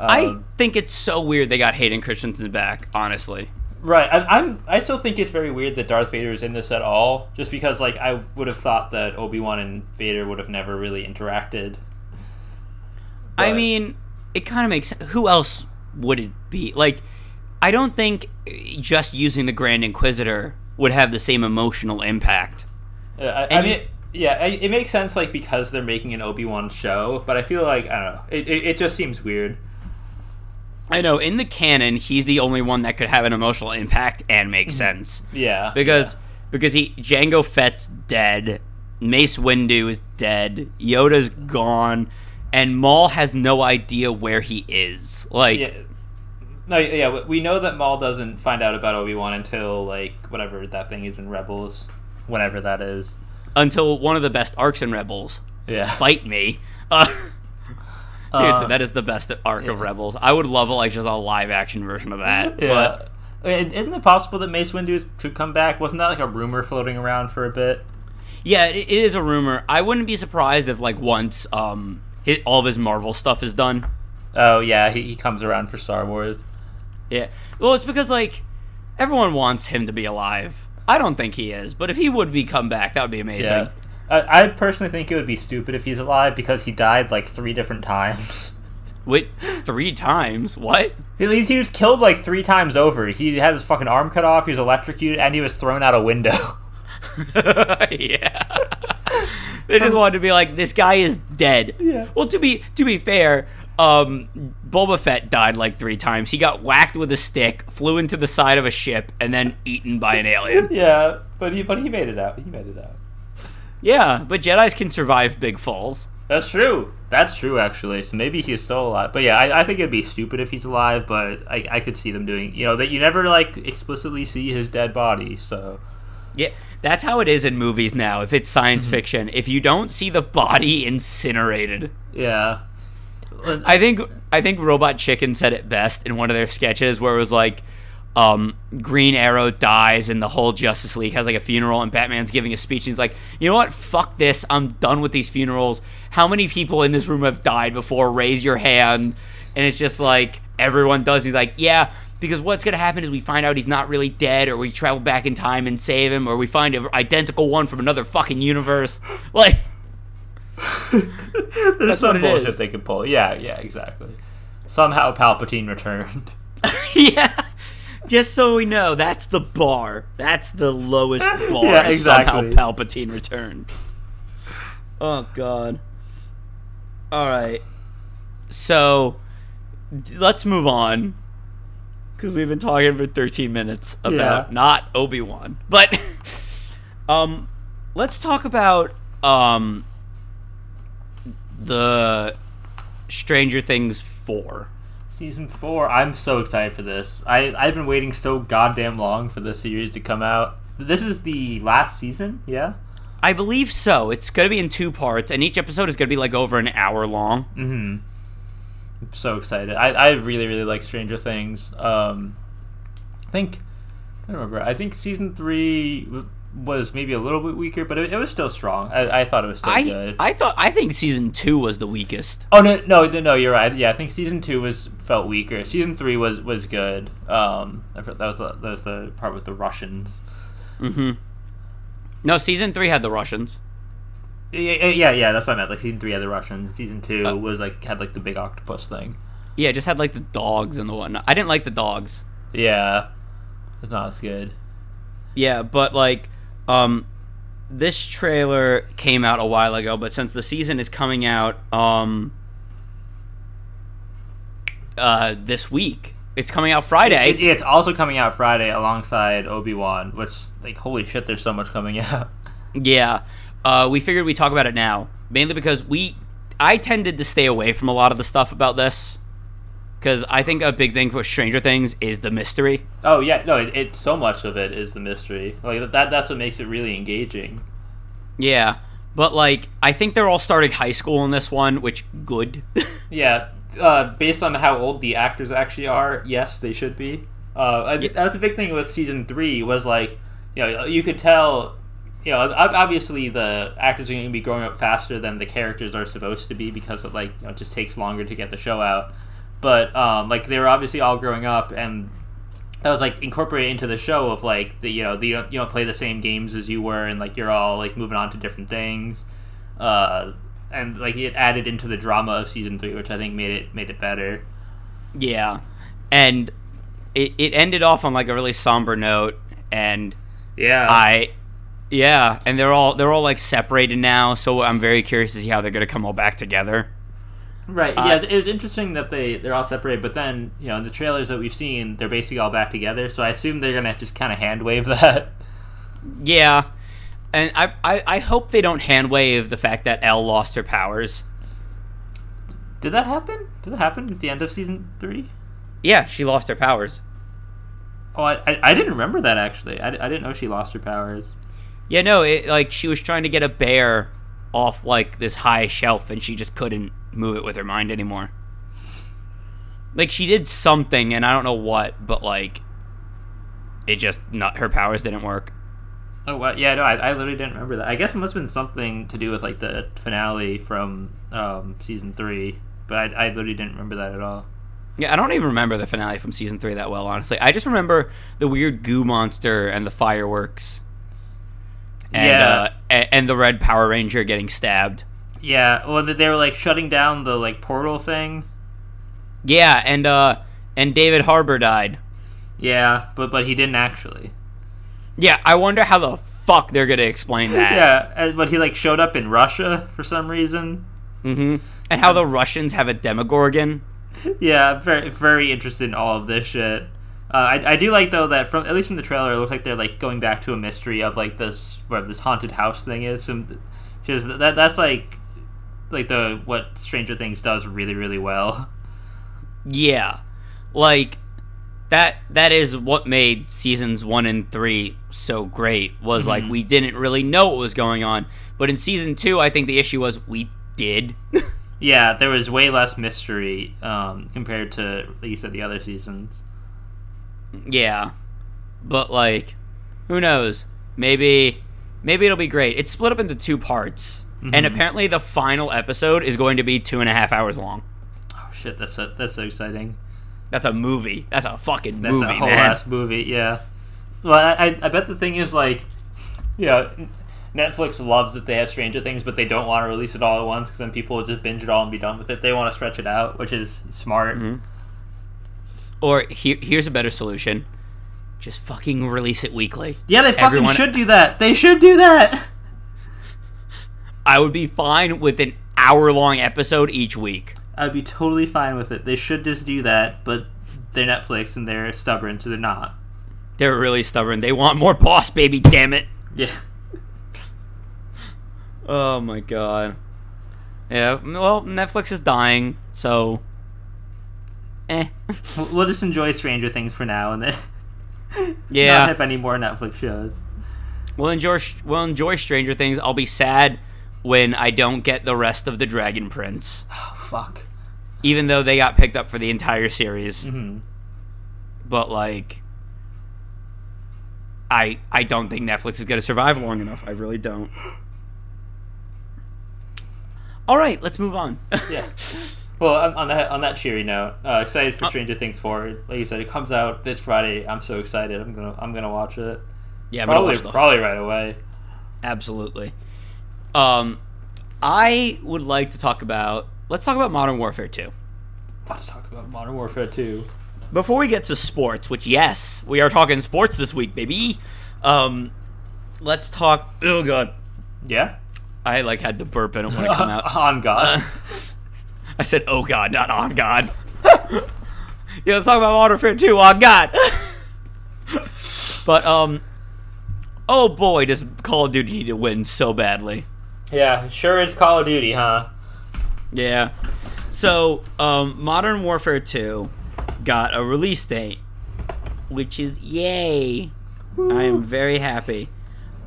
I Um, think it's so weird they got Hayden Christensen back, honestly. right I, i'm i still think it's very weird that darth vader is in this at all just because like i would have thought that obi-wan and vader would have never really interacted I mean, it kind of makes Who else would it be? Like, I don't think just using the Grand Inquisitor would have the same emotional impact. Uh, I, I mean, you- yeah, I, it makes sense like because they're making an Obi Wan show, but I feel like I don't know. It, it, it just seems weird. I know in the canon, he's the only one that could have an emotional impact and make sense Yeah, because because he Jango Fett's dead, Mace Windu is dead, Yoda's gone, and Maul has no idea where he is. Like, yeah. No, yeah, we- know that Maul doesn't find out about Obi Wan until like whatever that thing is in Rebels, whenever that is. until one of the best arcs in Rebels, Yeah, fight me. Uh, seriously, Uh, that is the best arc of Rebels. I would love like just a live action version of that. yeah. But isn't it possible that Mace Windu could come back? Wasn't that like a rumor floating around for a bit? yeah, it, it is a rumor. I wouldn't be surprised if like once um hit, all of his Marvel stuff is done. Oh yeah, he, he comes around for Star Wars. Yeah. Well, it's because like everyone wants him to be alive. I don't think he is, but if he would be come back, that would be amazing. Yeah. I, I personally think it would be stupid if he's alive because he died like three different times. Wait, three times? What? At least he was killed like three times over. He had his fucking arm cut off, he was electrocuted, and he was thrown out a window. yeah. They just wanted to be like, this guy is dead. Yeah. Well, to be to be fair, um, Boba Fett died like three times. He got whacked with a stick, flew into the side of a ship, and then eaten by an alien. yeah, but he but he made it out. He made it out. yeah, but Jedi's can survive big falls. That's true. That's true, actually. So maybe he's still alive. But yeah, I, I think it'd be stupid if he's alive. But I, I could see them doing. You know that you never like explicitly see his dead body. So Yeah, that's how it is in movies now. If it's science Mm-hmm. fiction, if you don't see the body incinerated, Yeah. I think I think Robot Chicken said it best in one of their sketches where it was like um, Green Arrow dies and the whole Justice League has like a funeral and Batman's giving a speech and he's like, you know what? Fuck this. I'm done with these funerals. How many people in this room have died before? Raise your hand. And it's just like everyone does. He's like, yeah, because what's gonna happen is we find out he's not really dead, or we travel back in time and save him, or we find an identical one from another fucking universe. Like, There's some bullshit is. they could pull. Yeah, yeah, exactly. Somehow Palpatine returned. yeah. Just so we know, that's the bar. That's the lowest bar. Yeah, exactly. Somehow Palpatine returned. Oh God. All right. So let's move on because we've been talking for 13 minutes about Yeah. not Obi Wan, but um, let's talk about um the Stranger Things four. Season four. I'm so excited for this. I I've been waiting so goddamn long for this series to come out. This is the last season. Yeah. I believe so. It's going to be in two parts, and each episode is going to be like over an hour long. Mm-hmm. I'm so excited. I, I really really like Stranger Things. Um, I think I don't remember. I think season three was maybe a little bit weaker, but it, it was still strong. I, I thought it was still I good. I thought I think season two was the weakest. oh no no no no you're right. Yeah, I think season two was felt weaker. Season three was was good. Um, that was the, that was the part with the Russians. Mm-hmm. No, season three had the Russians. Yeah, yeah, yeah. That's what I meant. Like season three had the Russians. Season two Uh, was like had like the big octopus thing. Yeah, it just had like the dogs and the whatnot. I didn't like the dogs. Yeah, it's not as good. Yeah, but like, um, this trailer came out a while ago, but since the season is coming out, um, uh, this week, it's coming out Friday. It- it's also coming out Friday alongside Obi Wan, which like holy shit, there's so much coming out. Yeah. Uh, we figured we'd talk about it now, mainly because we, I tended to stay away from a lot of the stuff about this, because I think a big thing for Stranger Things is the mystery. Oh yeah, no, it, it so much of it is the mystery. Like that, that's what makes it really engaging. Yeah, but like I think they're all starting high school in this one, which good. Yeah, uh, based on how old the actors actually are, yes, they should be. Uh, Yeah. That was a big thing with season three. Was like, you know, you could tell. You know, obviously the actors are going to be growing up faster than the characters are supposed to be because it like you know it just takes longer to get the show out. But um, like they were obviously all growing up, and that was like incorporated into the show of like the you know the you don't, you play the same games as you were, and like you're all like moving on to different things. Uh, and like it added into the drama of season three, which I think made it made it better. yeah, and it it ended off on like a really somber note, and Yeah, I. Yeah, and they're all they're all like separated now, so I'm very curious to see how they're gonna come all back together. right. uh, yeah, it was interesting that they they're all separated, but then you know in the trailers that we've seen, they're basically all back together. So I assume they're gonna just kind of hand wave that. Yeah, and I, I I hope they don't hand wave the fact that El lost her powers. Did that happen? Did that happen at the end of season three? Yeah, she lost her powers. Oh, I, I, I didn't remember that actually. I, I didn't know she lost her powers. Yeah, no, it, like she was trying to get a bear off like this high shelf, and she just couldn't move it with her mind anymore. Like she did something, and I don't know what, but like it just not her powers didn't work. Oh, what? Yeah, no, I, I literally didn't remember that. I guess it must have been something to do with like the finale from um, season three, but I, I literally didn't remember that at all. Yeah, I don't even remember the finale from season three that well, honestly. I just remember the weird goo monster and the fireworks, and Yeah. uh, a- and the red Power Ranger getting stabbed. Yeah, well, they were like shutting down the like portal thing. Yeah, and uh, and David Harbour died. Yeah, but but he didn't actually. Yeah, I wonder how the fuck they're gonna explain that. Yeah, but he like showed up in Russia for some reason. hmm And how the Russians have a Demogorgon. Yeah, very very interested in all of this shit. Uh, I, I do like though that from at least from the trailer, it looks like they're like going back to a mystery of like this where this haunted house thing is. Some, just that that's like like the what Stranger Things does really really well. Yeah, like that that is what made seasons one and three so great. Was like we didn't really know what was going on, but in season two, I think the issue was we did. Yeah, there was way less mystery um, compared to, like you said, the other seasons. Yeah, but like, who knows? Maybe maybe it'll be great. It's split up into two parts, and apparently the final episode is going to be two and a half hours long. Oh shit, that's so, that's so exciting. That's a movie. That's a fucking That's movie, a whole man. ass movie. Yeah. Well, I, I I bet the thing is like, yeah, Netflix loves that they have Stranger Things, but they don't want to release it all at once because then people will just binge it all and be done with it. They want to stretch it out, which is smart. Mm-hmm. Or here, here's a better solution: just fucking release it weekly. Yeah, they fucking Everyone- should do that. They should do that. I would be fine with an hour-long episode each week. I'd be totally fine with it. They should just do that, but they're Netflix and they're stubborn, so they're not. They're really stubborn. They want more boss, baby. Damn it. Yeah. Oh my god. Yeah. Well, Netflix is dying, so. Eh. We'll- just enjoy Stranger Things for now, and then yeah, not have any more Netflix shows. We'll enjoy. We'll enjoy Stranger Things. I'll be sad when I don't get the rest of the Dragon Prince, Oh fuck. even though they got picked up for the entire series. hmm But like. I, I don't think Netflix is going to survive long enough. I really don't. All right, let's move on. Yeah. Well, on- on that on that cheery note, uh, excited for Stranger Things four. Like you said, it comes out this Friday. I'm so excited. I'm gonna I'm gonna watch it. yeah, I'm Probably probably right away. Absolutely. Um, I would like to talk about. Let's talk about Modern Warfare 2. Let's talk about Modern Warfare two. Before we get to sports, which yes, we are talking sports this week, baby. Um, let's talk. Oh god, Yeah. I like had to burp in it want to come out. on God. I said, "Oh God, not on God." yeah, let's talk about Modern Warfare 2 on God. but um, oh boy, does Call of Duty need to win so badly. yeah, sure is Call of Duty, huh? Yeah. So, um, Modern Warfare 2 got a release date, which is yay. I am very happy.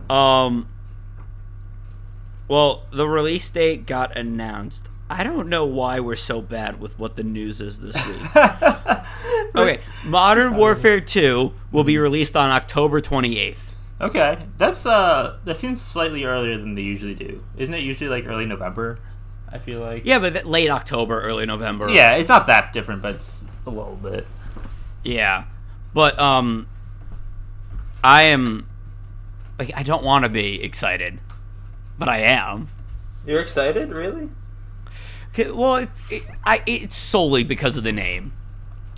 Um, well, the release date got announced. I don't know why we're so bad with what the news is this week. okay, Modern Warfare 2 will be released on October 28th. Okay, that's uh that seems slightly earlier than they usually do. Isn't it usually like early November? I feel like. Yeah, but th- late October, early November. Yeah, it's not that different, but it's a little bit. Yeah. But um I am like I don't want to be excited, but I am. You're excited, really? Well, it's it, I it's solely because of the name.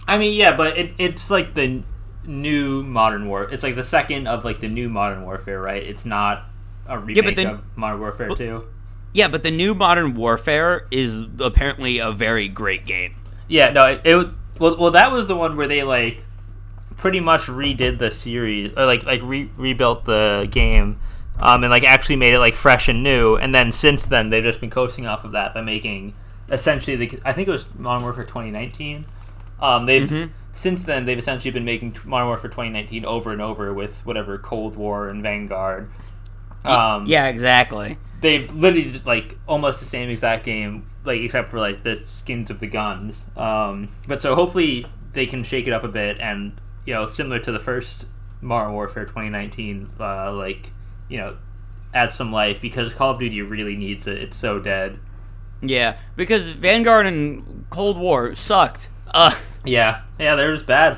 I mean, yeah, but it, it's like the new Modern War. It's like the second of like the new Modern Warfare, right? It's not a remake but then- of Modern Warfare Two. Yeah, but the new Modern Warfare is apparently a very great game. Yeah, no, it, it well, well, that was the one where they like pretty much redid the series, or like like re- rebuilt the game, um, and like actually made it like fresh and new. And then since then, they've just been coasting off of that by making essentially the I think it was Modern Warfare 2019. Um, they've Mhm. since then they've essentially been making Modern Warfare 2019 over and over with whatever Cold War and Vanguard. Um, Yeah, exactly. they've literally just, like almost the same exact game, like except for like the skins of the guns. Um, but so hopefully they can shake it up a bit, and you know, similar to the first Modern Warfare 2019, uh, like you know, add some life because Call of Duty really needs it. It's so dead. Yeah, because Vanguard and Cold War sucked. Uh Yeah, yeah, they're just bad.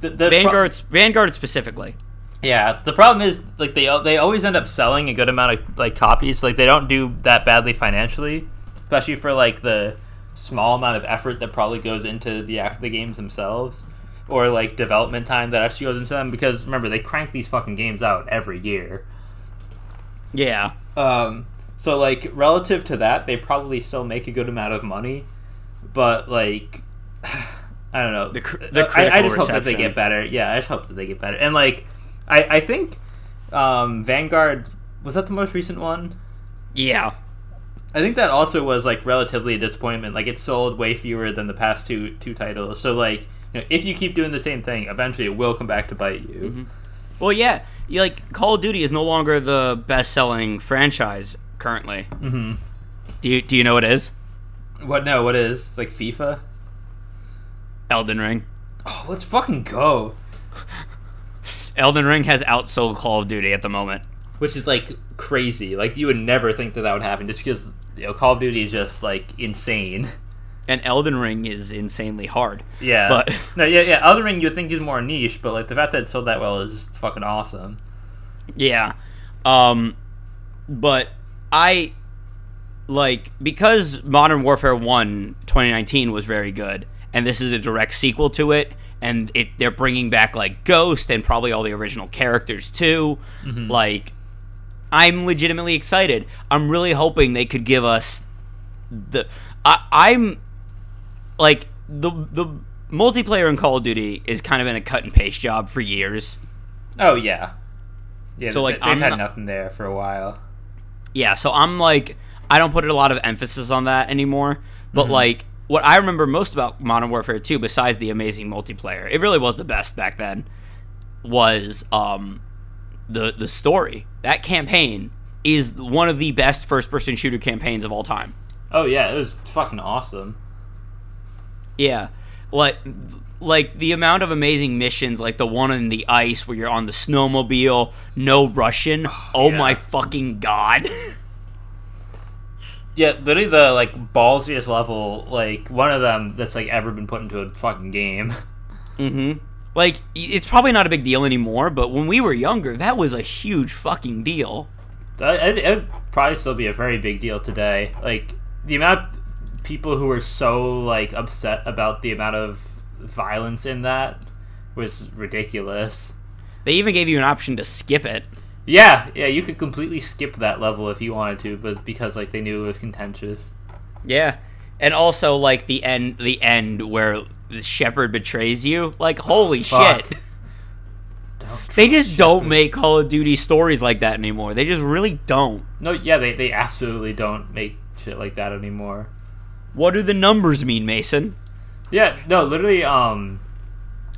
The, the pro- Vanguard Vanguard specifically. Yeah, the problem is like they they always end up selling a good amount of like copies. Like they don't do that badly financially, especially for like the small amount of effort that probably goes into the act the games themselves, or like development time that actually goes into them. Because remember, they crank these fucking games out every year. Yeah. Um, so like relative to that, they probably still make a good amount of money, but like I don't know. The cr- the I, I just hope that they get better. Yeah, I just hope that they get better. And like I I think um, Vanguard was that the most recent one. Yeah. I think that also was like relatively a disappointment. Like it sold way fewer than the past two two titles. So like you know, if you keep doing the same thing, eventually it will come back to bite you. Mm-hmm. Well, yeah, you, like Call of Duty is no longer the best-selling franchise currently. Mm-hmm. Do you do you know what it is? What? No, what is like FIFA? Elden Ring. Oh, let's fucking go. Elden Ring has outsold Call of Duty at the moment. Which is like crazy. Like you would never think that that would happen, just because you know Call of Duty is just like insane. And Elden Ring is insanely hard. Yeah. But no, yeah, yeah. Elden Ring you'd think is more niche, but like the fact that it sold that well is just fucking awesome. Yeah. Um but I like because Modern Warfare 1 2019 was very good and this is a direct sequel to it and it they're bringing back like Ghost and probably all the original characters too. Like I'm legitimately excited. I'm really hoping they could give us the I, I'm like the the multiplayer in Call of Duty is kind of been a cut and paste job for years. Oh yeah. Yeah, So, like, they've I'm had not- nothing there for a while. Yeah, so I'm like, I don't put a lot of emphasis on that anymore. But Mm-hmm. like, what I remember most about Modern Warfare 2, besides the amazing multiplayer, it really was the best back then, was um, the the story. That campaign is one of the best first person shooter campaigns of all time. Oh yeah, it was fucking awesome. Yeah, like like the amount of amazing missions, like the one in the ice where you're on the snowmobile, no Russian. Oh, yeah. my fucking god! Yeah, literally the like ballsiest level, like one of them that's like ever been put into a fucking game. Mm-hmm. Like, it's probably not a big deal anymore, but when we were younger, that was a huge fucking deal. It'd probably still be a very big deal today. Like the amount people who were so like upset about the amount of violence in that was ridiculous. They even gave you an option to skip it. Yeah, yeah, you could completely skip that level if you wanted to, but because like they knew it was contentious. Yeah. And also, like, the end, the end where the shepherd betrays you. Like, holy Fuck. shit. They just don't make Call of Duty stories like that anymore. They just really don't. No, yeah, they they absolutely don't make shit like that anymore. What do the numbers mean, Mason? Yeah, no, literally, um,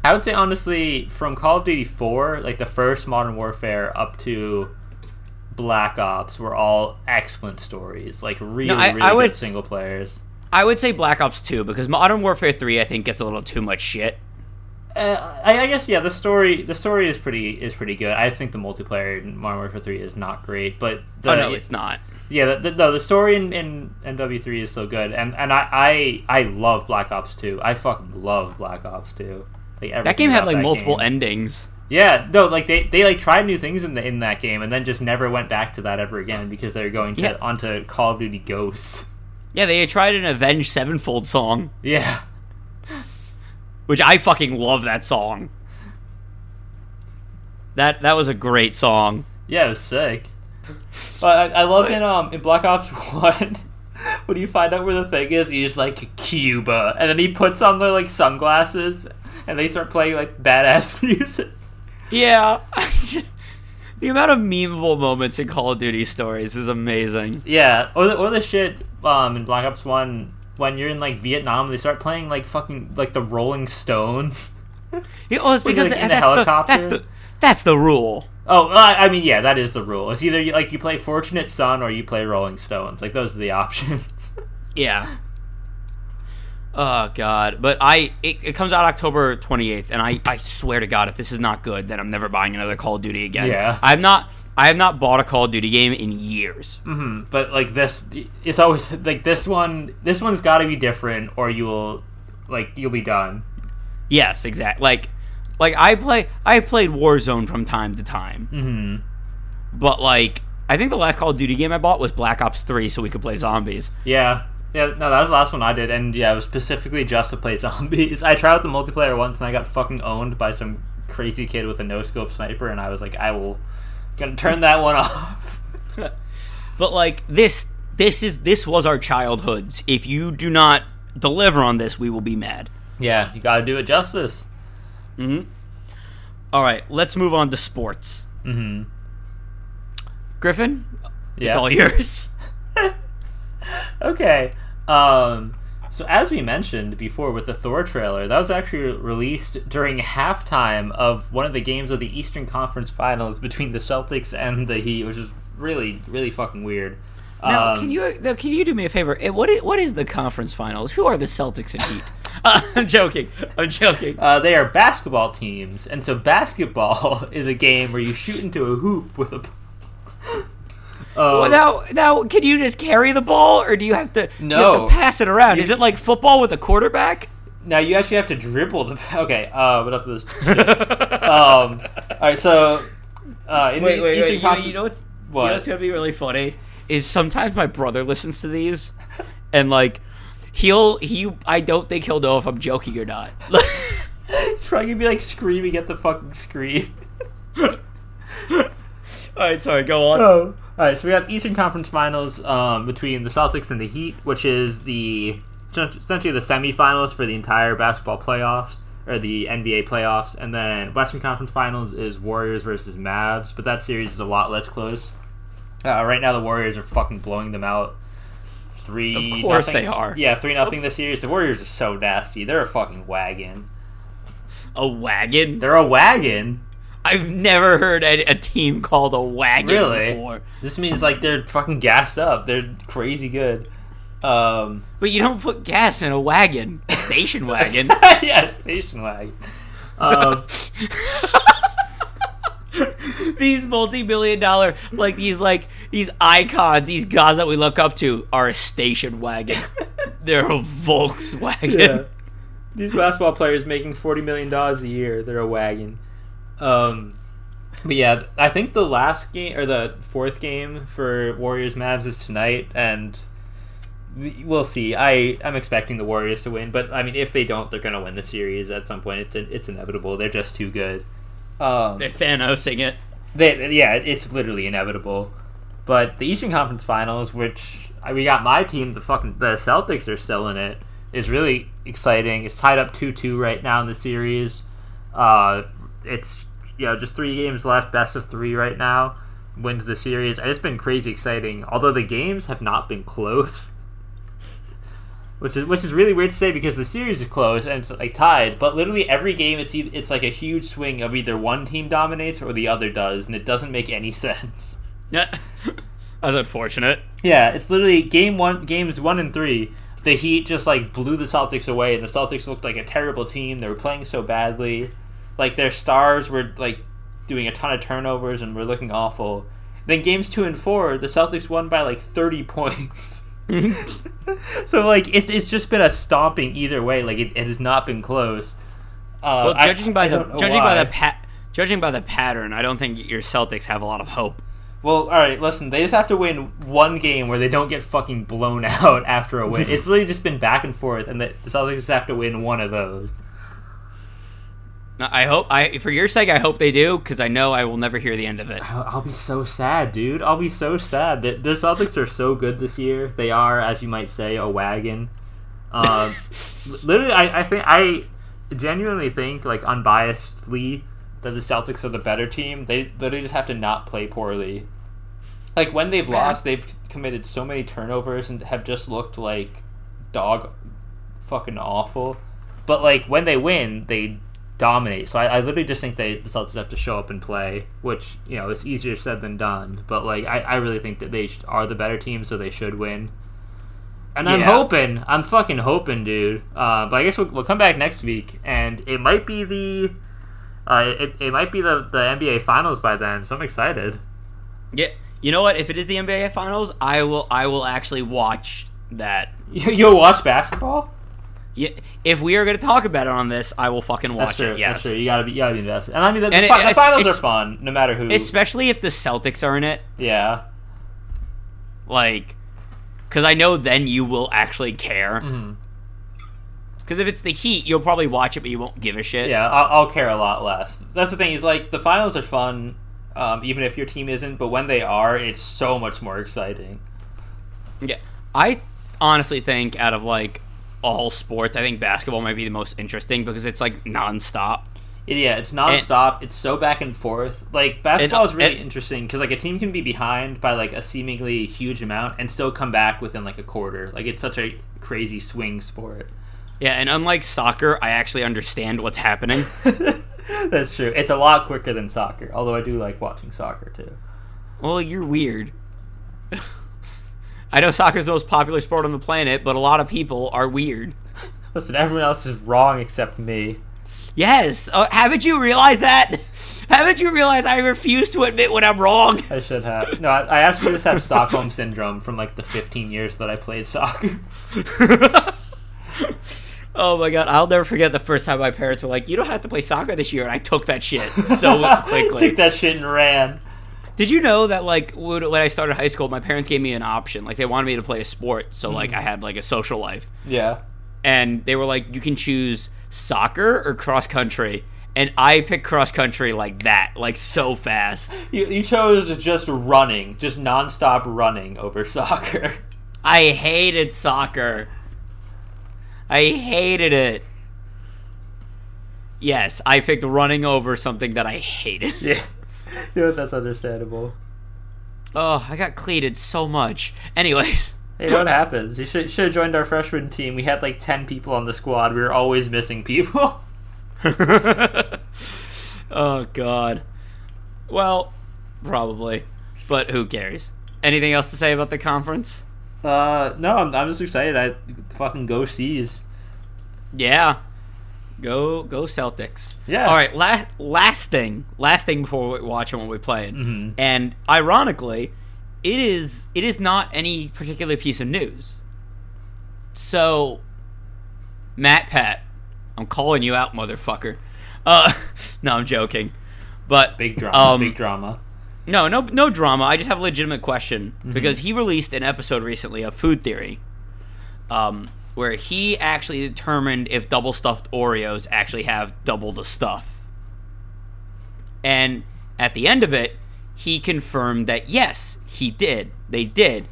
I would say honestly, from Call of Duty 4, like the first Modern Warfare up to Black Ops were all excellent stories. Like, really, I- really I good would- single players. I would say Black Ops 2 because Modern Warfare 3 I think gets a little too much shit. Uh, I, I guess yeah, the story the story is pretty is pretty good. I just think the multiplayer in Modern Warfare 3 is not great, but the, oh no, it's not. Yeah, the, no, the story in, in MW3 is still good, and and I, I I love Black Ops 2. I fucking love Black Ops 2. Like That game had like multiple game. endings. Yeah, no, like they, they like tried new things in the in that game and then just never went back to that ever again because they were going to, Yeah. onto Call of Duty Ghost. Yeah, they tried an Avenged Sevenfold song, Yeah. which I fucking love that song. That that was a great song. Yeah, it was sick. But I, I love in um in Black Ops One when you find out where the thing is, he's like Cuba, and then he puts on the like sunglasses, and they start playing like badass music. Yeah. the amount of memeable moments in Call of Duty stories is amazing. Yeah, or the, or the shit um in Black Ops One when you're in like Vietnam, they start playing like fucking like the Rolling Stones. Yeah, oh, it's because like, in the that's, the, helicopter? that's the that's the rule. Oh, I mean, yeah, that is the rule. It's either you, like you play Fortunate Son or you play Rolling Stones. Like those are the options. Yeah. Oh god, but I it, it comes out October 28th and I I swear to god if this is not good then I'm never buying another Call of Duty again. Yeah. I've not I have not bought a Call of Duty game in years. hmm But like this, it's always like this one. This one's got to be different, or you will like you'll be done. Yes, exactly. Like like I play I played Warzone from time to time. hmm But like I think the last Call of Duty game I bought was Black Ops 3 so we could play zombies. Yeah. Yeah, no, that was the last one I did, and yeah, it was specifically just to play zombies. I tried out the multiplayer once, and I got fucking owned by some crazy kid with a no scope sniper, and I was like, I will, gonna turn that one off. But like this this is this was our childhoods. If you do not deliver on this, we will be mad. yeah, you gotta do it justice. Mhm. All right, let's move on to sports. hmm Griffin, Yeah. it's all yours. Okay. Um, So as we mentioned before with the Thor trailer, that was actually released during halftime of one of the games of the Eastern Conference Finals between the Celtics and the Heat, which is really, really fucking weird. Now, Um, can you now, can you do me a favor? What is, what is the conference finals? Who are the Celtics and Heat? Uh, I'm joking. I'm joking. Uh, they are basketball teams, and so basketball is a game where you shoot into a hoop with a. Uh, Well, now, now, can you just carry the ball, or do you have to, you have No. to pass it around? Is it like football with a quarterback? now you actually have to dribble the. Okay, uh, but enough of this. Um, all right, so uh, in Wait, the wait, wait. You, Conference- you know what's What? you know what's gonna be really funny is sometimes my brother listens to these, and like he'll he I don't think he'll know if I'm joking or not. It's probably gonna be like screaming at the fucking screen. All right, sorry, go on. Oh. All right, so we got Eastern Conference Finals um, between the Celtics and the Heat, which is the essentially the semifinals for the entire basketball playoffs or the NBA playoffs, and then Western Conference Finals is Warriors versus Mavs, but that series is a lot less close. Uh, right now, the Warriors are fucking blowing them out. Three. Of course nothing. they are. Yeah, three nothing this series. The Warriors are so nasty. They're a fucking wagon. A wagon? They're a wagon. I've never heard a, a team called a wagon Really? before. This means like they're fucking gassed up. They're crazy good. Um, But you don't put gas in a wagon, a station wagon. yeah, station wagon. Um, these multi-million dollar, like these like these icons, these guys that we look up to, are a station wagon. They're a Volkswagen. yeah. These basketball players making forty million dollars a year. They're a wagon. Um, but yeah, I think the last game or the fourth game for Warriors Mavs is tonight, and we'll see. I I'm expecting the Warriors to win, but I mean, if they don't, they're gonna win the series at some point. It's it's inevitable. They're just too good. Um, They're Thanosing it. They, yeah, it's literally inevitable. But the Eastern Conference Finals, which we got my team, the fucking the Celtics are still in it, is really exciting. It's tied up two two right now in the series. Uh, it's you know just three games left, best of three right now. Wins the series, and it's been crazy exciting. Although the games have not been close, which is which is really weird to say because the series is close and it's like tied. But literally every game, it's e- it's like a huge swing of either one team dominates or the other does, and it doesn't make any sense. Yeah. That's unfortunate. Yeah, it's literally game one, games one and three. The Heat just like blew the Celtics away, and the Celtics looked like a terrible team. They were playing so badly, like their stars were like doing a ton of turnovers and were looking awful. Then games two and four, the Celtics won by like thirty points. so like it's it's just been a stomping either way. Like it, it has not been close. Uh, Well, I- judging by I the judging by the pat judging by the pattern, I don't think your Celtics have a lot of hope. Well, all right. Listen, they just have to win one game where they don't get fucking blown out after a win. it's literally just been back and forth, and the Celtics just have to win one of those. I hope I for your sake I hope they do because I know I will never hear the end of it. I'll, I'll be so sad, dude. I'll be so sad. The, the Celtics are so good this year. They are, as you might say, a wagon. Um, literally, I, I think I genuinely think, like unbiasedly, that the Celtics are the better team. They literally just have to not play poorly. Like when they've lost, they've committed so many turnovers and have just looked like dog, fucking awful. But like when they win, they dominate. So I, I literally just think they the Celtics have to show up and play, which you know it's easier said than done. But like I, I really think that they sh- are the better team, so they should win. And I'm hoping, I'm fucking hoping, dude. Uh, but I guess we'll, we'll come back next week, and it might be the, uh, it, it might be the the NBA Finals by then. So I'm excited. Yeah, you know what? If it is the NBA Finals, I will I will actually watch that. You'll watch basketball. Yeah, if we are going to talk about it on this, I will fucking watch That's true. it. Yes, That's true. You gotta be, you gotta be invested. And I mean, the, the, it- the finals are fun, no matter who. especially if the Celtics are in it. yeah. Like, because I know then you will actually care. Because if it's the Heat, you'll probably watch it, but you won't give a shit. Yeah, I'll, I'll care a lot less. That's the thing. Is like the finals are fun, um, even if your team isn't. But when they are, it's so much more exciting. Yeah. I honestly think out of like all sports, I think basketball might be the most interesting because it's like nonstop. Yeah, it's nonstop. it's so back and forth. Like basketball And- is uh, really and- interesting because like a team can be behind by like a seemingly huge amount and still come back within like a quarter. Like it's such a crazy swing sport. Yeah, and unlike soccer, I actually understand what's happening. That's true. It's a lot quicker than soccer. Although I do like watching soccer too. well, you're weird. I know soccer's the most popular sport on the planet, but a lot of people are weird. Listen, everyone else is wrong except me. Yes, uh, haven't you realized that? Haven't you realized I refuse to admit when I'm wrong? I should have. No, I, I actually just have Stockholm syndrome from like the 15 years that I played soccer. Oh my god, I'll never forget the first time my parents were like, "You don't have to play soccer this year," and I took that shit so quickly. Took that shit and ran. Did you know that like when when I started high school, my parents gave me an option. Like they wanted me to play a sport, so like mm-hmm. I had like a social life, Yeah. and they were like, "You can choose soccer or cross country." And I picked cross country like that, like so fast. You, you chose just running, just nonstop running over soccer. I hated soccer. I hated it. Yes, I picked running over something that I hated. Yeah. You know, that's understandable. Oh, I got cleated so much. Anyways, Hey, what happens? You should should have joined our freshman team. We had like ten people on the squad. We were always missing people. oh god. Well, probably, but who cares? Anything else to say about the conference? Uh, no, I'm, I'm just excited. I fucking go C's. Yeah. Go go Celtics. Yeah. All right, last last thing, last thing before we watch and what we play. Mhm. And ironically, it is it is not any particular piece of news. So, MatPat, I'm calling you out, motherfucker. Uh, no, I'm joking. But Big drama. Um, big drama. no, no, no drama. I just have a legitimate question Mm-hmm. because he released an episode recently of Food Theory, um, where he actually determined if double stuffed Oreos actually have double the stuff. And at the end of it, he confirmed that yes, he did. They did,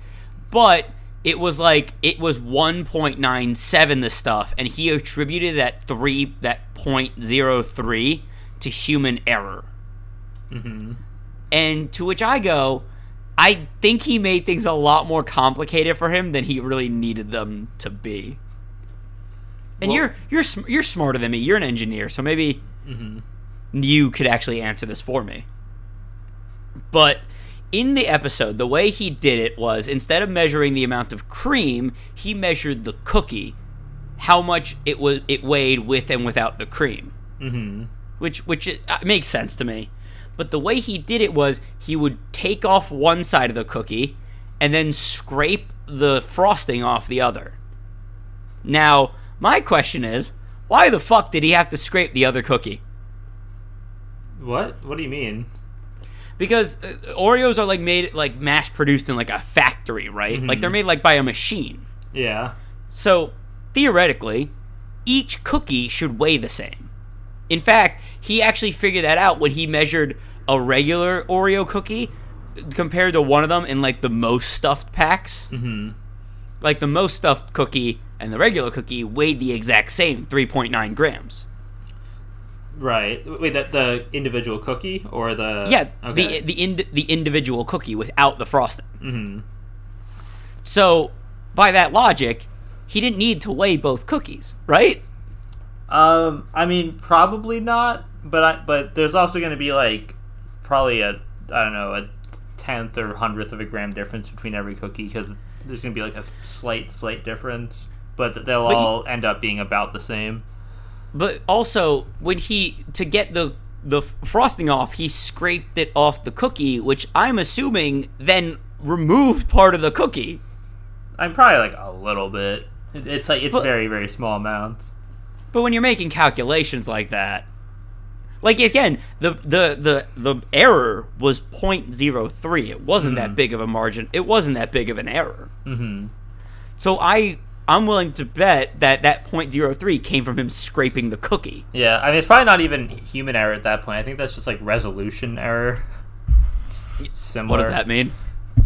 but it was like it was 1.97 the stuff, and he attributed that three that 0.03 to human error. Mm-hmm. And to which I go, I think he made things a lot more complicated for him than he really needed them to be. And Well- you're you're sm- you're smarter than me. You're an engineer, so maybe Mm-hmm. you could actually answer this for me. But in the episode, the way he did it was instead of measuring the amount of cream, he measured the cookie, how much it was it weighed with and without the cream Mm-hmm. which which it, uh, makes sense to me. But the way he did it was he would take off one side of the cookie and then scrape the frosting off the other. Now, my question is, why the fuck did he have to scrape the other cookie? What? What do you mean? Because uh, Oreos are like made like mass produced in like a factory, right? Like they're made like by a machine. Yeah. So, theoretically, each cookie should weigh the same. In fact, he actually figured that out when he measured a regular Oreo cookie compared to one of them in like the most stuffed packs. Mm-hmm. Like the most stuffed cookie and the regular cookie weighed the exact same, 3.9 grams. Right. Wait, that the individual cookie or the yeah, Okay. the the ind- the individual cookie without the frosting. mm-hmm. So, by that logic, he didn't need to weigh both cookies, right? Um, I mean, probably not, but I, but there's also going to be like probably a I don't know a tenth or hundredth of a gram difference between every cookie because there's going to be like a slight slight difference, but they'll But all end up being about the same. But also, when he to get the the frosting off, he scraped it off the cookie, which I'm assuming then removed part of the cookie. I'm probably like a little bit. It's like it's But- very very small amounts. But when you're making calculations like that, like again, the the the the error was 0.03. It wasn't that big of a margin. It wasn't that big of an error. Mm-hmm. So I I'm willing to bet that that 0.03 came from him scraping the cookie. Yeah, I mean it's probably not even human error at that point. I think that's just like resolution error. Similar. What does that mean?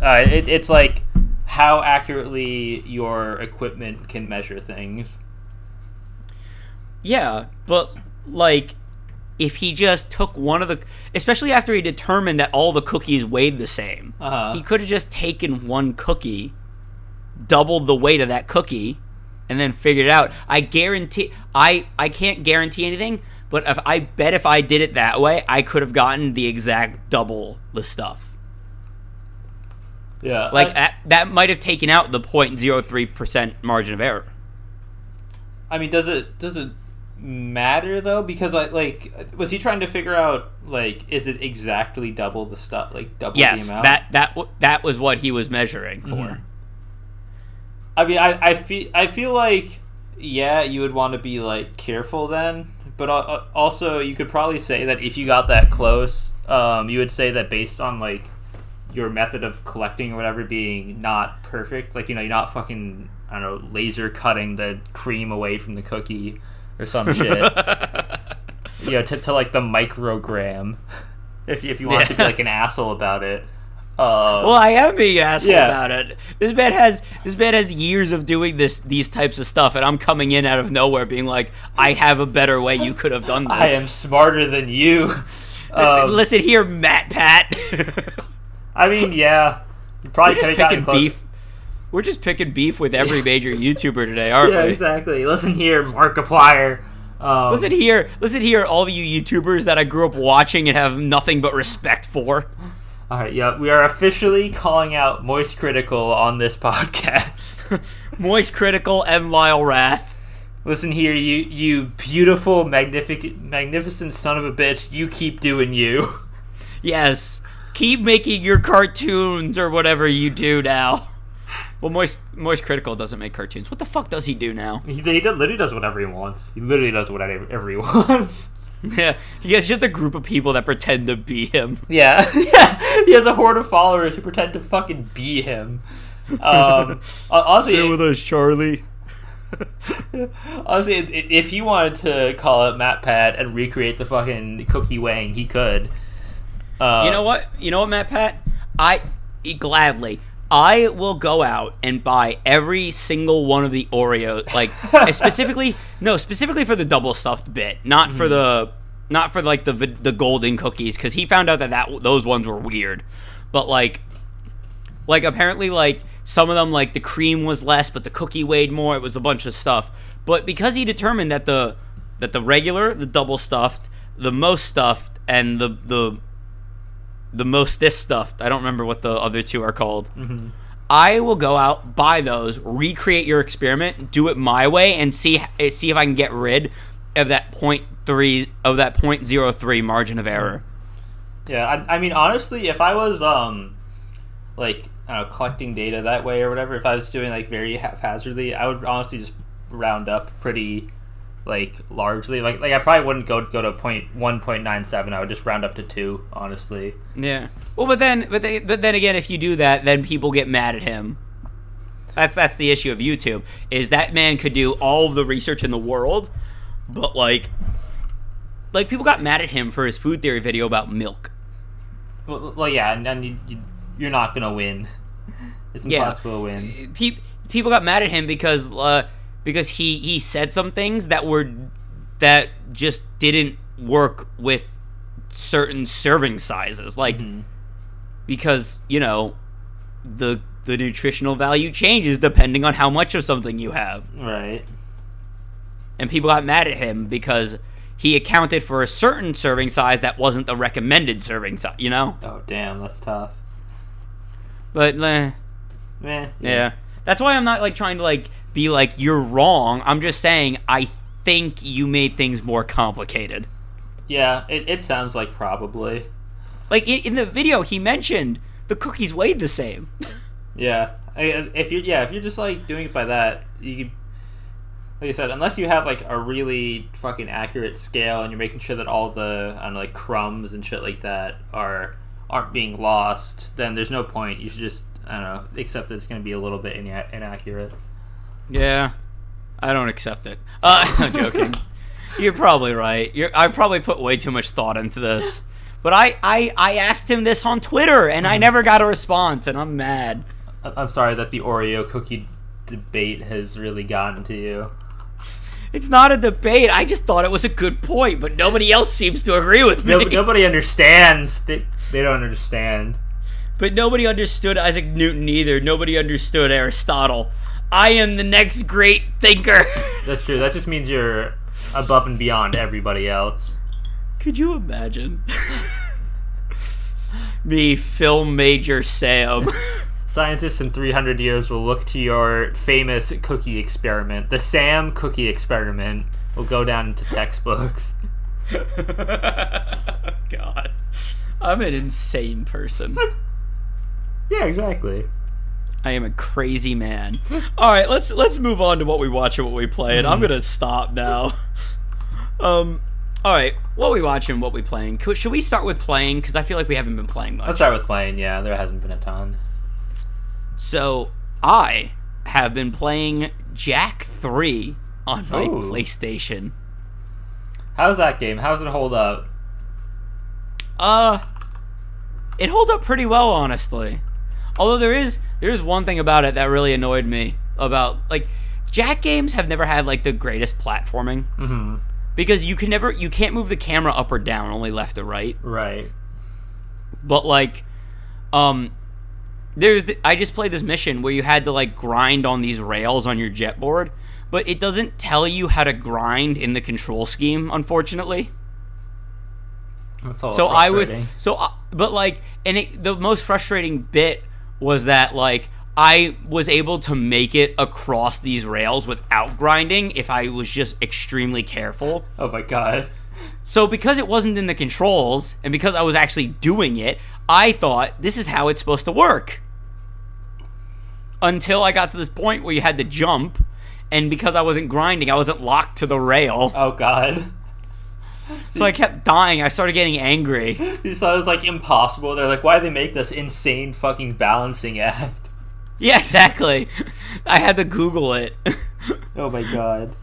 Uh, it, it's like how accurately your equipment can measure things. Yeah, but like if he just took one of the, especially after he determined that all the cookies weighed the same, Uh-huh. he could have just taken one cookie, doubled the weight of that cookie, and then figured it out. I guarantee, I I can't guarantee anything, but if I bet if I did it that way, I could have gotten the exact double the stuff. Yeah. Like I, that, that might have taken out the 0.03 percent margin of error. I mean, does it does it matter though? Because I like, was he trying to figure out like, is it exactly double the stuff? Like double Yes, the amount? that that w- that was what he was measuring for. Mhm. I mean, I, I feel I feel like yeah, you would want to be like careful then, but al- also you could probably say that if you got that close, um, you would say that based on like your method of collecting or whatever being not perfect, like you know, you're not fucking I don't know laser cutting the cream away from the cookie or some shit, you know, to, to like the microgram. If you, if you want to be like an asshole about it. Uh, Well, I am being an asshole Yeah. about it. This man has this man has years of doing this these types of stuff, and I'm coming in out of nowhere, being like, "I have a better way. You could have done this." I am smarter than you. Um, Listen here, MatPat. I mean, yeah, you probably could have gotten close. beef. We're just picking beef with every major YouTuber today, aren't Yeah, we? exactly. Listen here, Markiplier. Um, Listen here, listen here, all of you YouTubers that I grew up watching and have nothing but respect for. All right, yeah, we are officially calling out Moist Critical on this podcast. Moist Critical and Lyle Rath. Listen here, you you beautiful, magnificent, magnificent son of a bitch. You keep doing you. Yes, keep making your cartoons or whatever you do now. Well, Moist Moist Critical doesn't make cartoons. What the fuck does he do now? He, he does- literally does whatever he wants. He literally does whatever he wants. Yeah, he has just a group of people that pretend to be him. Yeah, yeah. He has a horde of followers who pretend to fucking be him. Um, honestly, us, Charlie. Honestly, i- i- if he wanted to call up MatPat and recreate the fucking cookie Wang, he could. Uh, You know what? You know what, MatPat? I gladly. I will go out and buy every single one of the Oreos, like eh, specifically, no, specifically for the double stuffed bit, not for mm-hmm. the, not for like the the golden cookies, because he found out that that those ones were weird, but like, like apparently like some of them like the cream was less, but the cookie weighed more. It was a bunch of stuff, but because he determined that the that the regular, the double stuffed, the most stuffed, and the the the most this stuff. I don't remember what the other two are called. I will go out, buy those, recreate your experiment, do it my way, and see eh, see if I can get rid of that point three of that point zero three margin of error. Yeah, I, I mean, honestly, if I was um, like I don't know, collecting data that way or whatever, if I was doing like very haphazardly, I would honestly just round up pretty like largely. Like like I probably wouldn't go go to point one point nine seven. I would just round up to two. Honestly. Yeah. Well, but then but, they, but then again, if you do that, then people get mad at him. That's that's the issue of YouTube is that man could do all the research in the world, but like like people got mad at him for his food theory video about milk. Well, well yeah, and, and you, you, you're not gonna win. It's Yeah. impossible to win. Pe- people got mad at him because uh, because he he said some things that were that just didn't work with certain serving sizes like Mhm. because you know the the nutritional value changes depending on how much of something you have Right. and people got mad at him because he accounted for a certain serving size that wasn't the recommended serving size you know Oh damn, that's tough. but eh, Meh. Yeah. That's why I'm not like trying to like be like you're wrong. I'm just saying I think you made things more complicated. Yeah, it, it sounds like probably. Like in, in the video he mentioned the cookies weighed the same. Yeah, I, if you're yeah, if you're just like doing it by that, you could, like I said, unless you have like a really fucking accurate scale and you're making sure that all the I don't know, like crumbs and shit like that are aren't being lost, then there's no point. You should just I don't know, accept that it's going to be a little bit ina- inaccurate. Yeah. I don't accept it. Uh, I'm joking. You're probably right. You're, I probably put way too much thought into this. But I, I, I asked him this on Twitter and I never got a response and I'm mad. I'm sorry that the Oreo cookie debate has really gotten to you. It's not a debate. I just thought it was a good point, but nobody else seems to agree with me. No, nobody understands. They, they don't understand. But nobody understood Isaac Newton either. Nobody understood Aristotle. I am the next great thinker. That's true. That just means you're above and beyond everybody else. Could you imagine? Me, film major Sam. Scientists in 300 years will look to your famous cookie experiment. The Sam cookie experiment will go down into textbooks. God. I'm an insane person. yeah, exactly. I am a crazy man. All right, let's let's move on to what we watch and what we play. And I'm gonna stop now. Um, all right, what we watching, what we playing? Could- Should we start with playing? Because I feel like we haven't been playing much. Let's start with playing. Yeah, there hasn't been a ton. So I have been playing Jak Three on my Ooh. PlayStation. How's that game? How's it hold up? Uh, it holds up pretty well, honestly. Although there is there is one thing about it that really annoyed me about like Jak games have never had like the greatest platforming Mm-hmm. because you can never you can't move the camera up or down, only left or right. Right. But like, um, there's th- I just played this mission where you had to like grind on these rails on your jet board, but it doesn't tell you how to grind in the control scheme, unfortunately. That's all. so I would so uh, but like and it, the most frustrating bit was that like I was able to make it across these rails without grinding if I was just extremely careful. Oh my god. So because it wasn't in the controls and because I was actually doing it, I thought this is how it's supposed to work. Until I got to this point where you had to jump and because I wasn't grinding, I wasn't locked to the rail. Oh god. So I kept dying. I started getting angry. You thought it was like impossible. They're like, why do they make this insane fucking balancing act? Yeah, exactly. I had to Google it. Oh my god.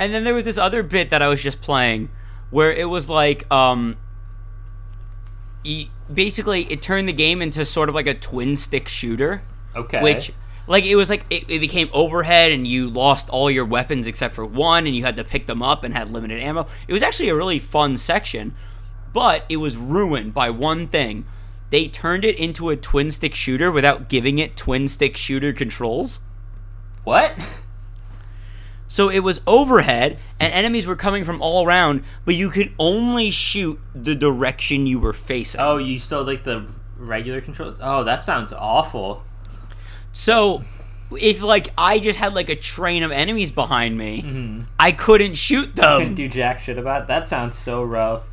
and then there was this other bit that I was just playing where it was like um e- basically it turned the game into sort of like a twin stick shooter Okay. which like it was like it, it became overhead and you lost all your weapons except for one and you had to pick them up and had limited ammo it was actually a really fun section but it was ruined by one thing they turned it into a twin stick shooter without giving it twin stick shooter controls what? So it was overhead, and enemies were coming from all around, but you could only shoot the direction you were facing. Oh, you still like the regular controls? Oh, that sounds awful. So if like I just had like a train of enemies behind me, Mm-hmm. I couldn't shoot them. Couldn't do jack shit about it. That sounds so rough.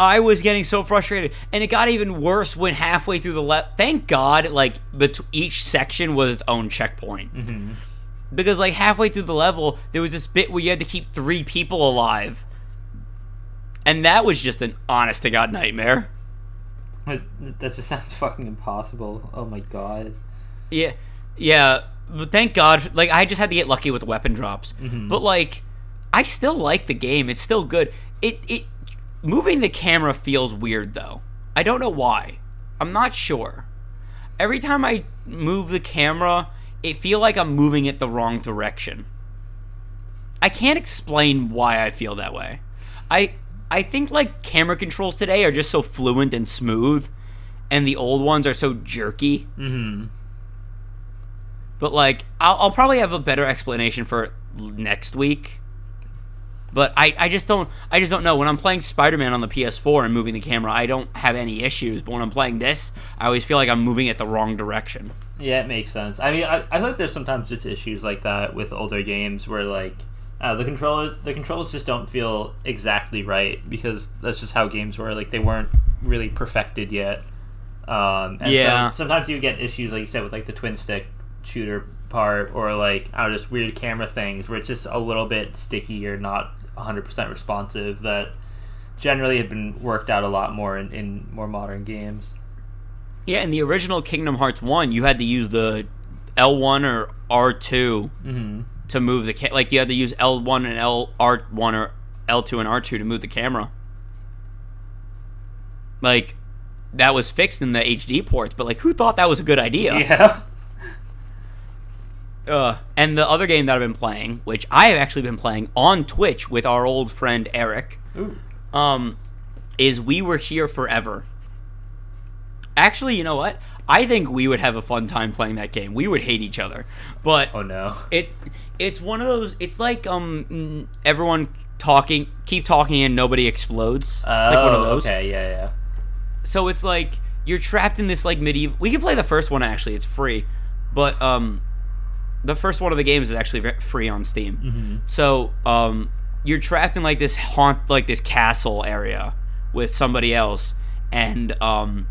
I was getting so frustrated, and it got even worse when halfway through the left. Thank God, like bet- each section was its own checkpoint. Mm-hmm. Because like halfway through the level, there was this bit where you had to keep three people alive, and that was just an honest to god nightmare. That that just sounds fucking impossible. Oh my god. Yeah, yeah. But thank God, like I just had to get lucky with weapon drops. Mm-hmm. But like, I still like the game. It's still good. It it moving the camera feels weird though. I don't know why. I'm not sure. Every time I move the camera, it feel like I'm moving it the wrong direction. I can't explain why I feel that way. I I think like camera controls today are just so fluent and smooth, and the old ones are so jerky. Mm-hmm. But like, I'll, I'll probably have a better explanation for next week. But I, I just don't I just don't know. When I'm playing Spider-Man on the PS4 and moving the camera, I don't have any issues. But when I'm playing this, I always feel like I'm moving it the wrong direction. Yeah, it makes sense. I mean, I, I feel like there's sometimes just issues like that with older games where like uh, the controller the controls just don't feel exactly right because that's just how games were. Like they weren't really perfected yet. Um, and Yeah. So sometimes you get issues like you said with like the twin stick shooter part or like I don't know, just weird camera things where it's just a little bit sticky or not 100% responsive that generally have been worked out a lot more in, in more modern games. Yeah, in the original Kingdom Hearts 1, you had to use the L1 or R2 Mm-hmm. to move the ca- like you had to use L1 and L R1 or L2 and R2 to move the camera. Like that was fixed in the HD ports, but like who thought that was a good idea? Yeah. Uh, and the other game that I've been playing, which I have actually been playing on Twitch with our old friend Eric, Ooh. um, is We Were Here Forever. Actually, you know what? I think we would have a fun time playing that game. We would hate each other, but Oh no. it it's one of those. It's like um everyone talking, keep talking, and nobody explodes. it's like one of Oh, those. Okay, yeah, yeah. So it's like you're trapped in this like medieval. We can play the first one actually. It's free, but um, the first one of the games is actually free on Steam. Mm-hmm. So um, you're trapped in like this haunt, like this castle area with somebody else, and um,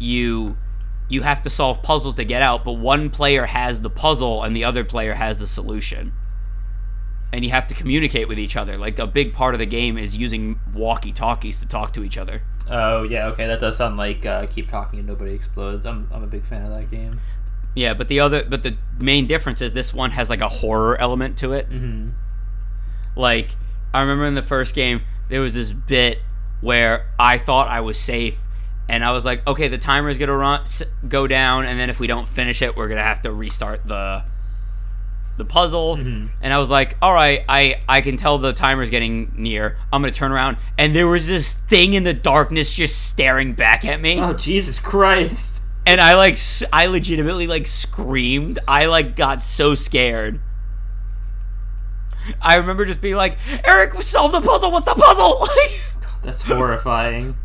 you you have to solve puzzles to get out. But one player has the puzzle and the other player has the solution. And you have to communicate with each other. Like a big part of the game is using walkie talkies to talk to each other. Oh yeah, okay. That does sound like uh, keep talking and nobody explodes. I'm I'm a big fan of that game. Yeah, but the other, but the main difference is this one has like a horror element to it. Mm-hmm. Like, I remember in the first game, there was this bit where I thought I was safe, and I was like, okay, the timer is gonna run, go down, and then if we don't finish it, we're gonna have to restart the the puzzle. Mhm. And I was like, all right, I I can tell the timer's getting near. I'm gonna turn around, and there was this thing in the darkness just staring back at me. Oh Jesus Christ! And I like I legitimately like screamed. I like got so scared. I remember just being like, "Eric, solve the puzzle. What's the puzzle?" That's horrifying.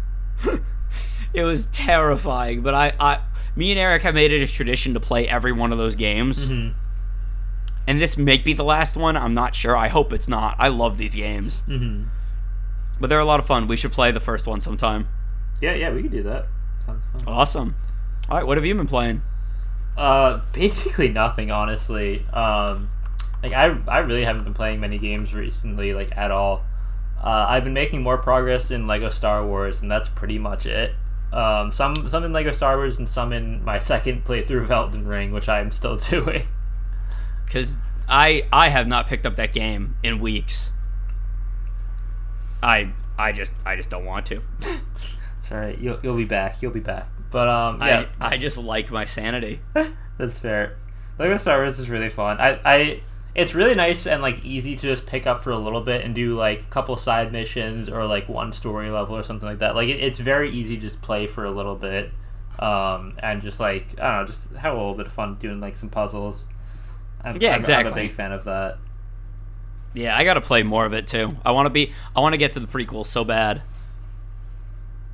it was terrifying. But I, I, me and Eric have made it a tradition to play every one of those games. Mhm. And this may be the last one. I'm not sure. I hope it's not. I love these games, Mm-hmm. but they're a lot of fun. We should play the first one sometime. Yeah, yeah, we could do that. Sounds fun. Awesome. All right, what have you been playing? Uh, basically nothing, honestly. Um, like I, I really haven't been playing many games recently, like at all. Uh, I've been making more progress in Lego Star Wars, and that's pretty much it. Um, some, some in Lego Star Wars, and some in my second playthrough of Elden Ring, which I am still doing. because I I have not picked up that game in weeks. I I just I just don't want to. It's all right. You'll, you'll be back. You'll be back. But um, yeah, I I just like my sanity. That's fair. Lego Star Wars is really fun. I, I it's really nice and like easy to just pick up for a little bit and do like a couple side missions or like one story level or something like that. Like it, it's very easy to just play for a little bit, um, and just like I don't know, just have a little bit of fun doing like some puzzles. I'm, Yeah, I'm- I'm a big fan of that. Yeah, I got to play more of it too. I want to be I want to get to the prequel so bad.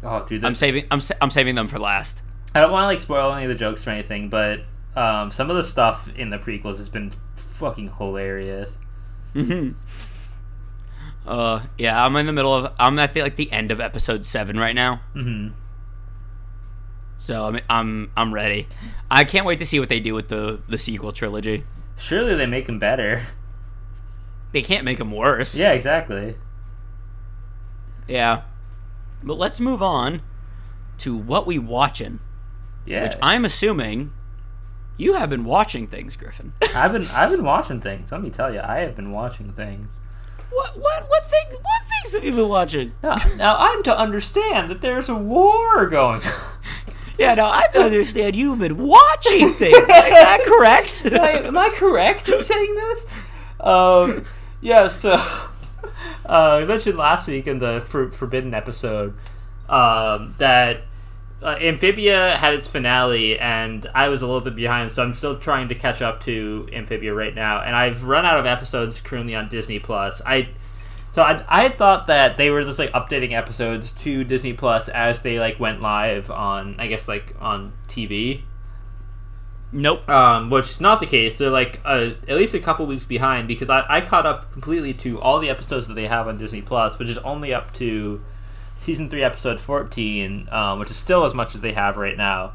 Oh, dude, I'm saving I'm sa- I'm saving them for last. I don't want to like spoil any of the jokes or anything, but um, some of the stuff in the prequels has been fucking hilarious. hmm Uh, yeah, I'm in the middle of I'm at the like the end of episode seven right now, hmm so I'm I'm I'm ready. I can't wait to see what they do with the the sequel trilogy. Surely they make them better. They can't make them worse. Yeah, exactly. Yeah. But let's move on to what we watching, Yeah. which I'm assuming you have been watching things, Griffin. I've been I've been watching things. Let me tell you, I have been watching things. what what what thing what things have you been watching? Now, now I'm to understand that there's a war going. on. Yeah, no, I understand you've been watching things. Is that correct? am, I, am I correct in saying this? Um, yeah. So, uh, I mentioned last week in the for, Forbidden episode um, that uh, Amphibia had its finale, and I was a little bit behind, so I'm still trying to catch up to Amphibia right now. And I've run out of episodes currently on Disney Plus. I so I, I thought that they were just like updating episodes to Disney Plus as they like went live on I guess like on TV nope. um, which is not the case. They're like uh, at least a couple weeks behind because I, I caught up completely to all the episodes that they have on Disney Plus, which is only up to season three, episode fourteen, um, which is still as much as they have right now.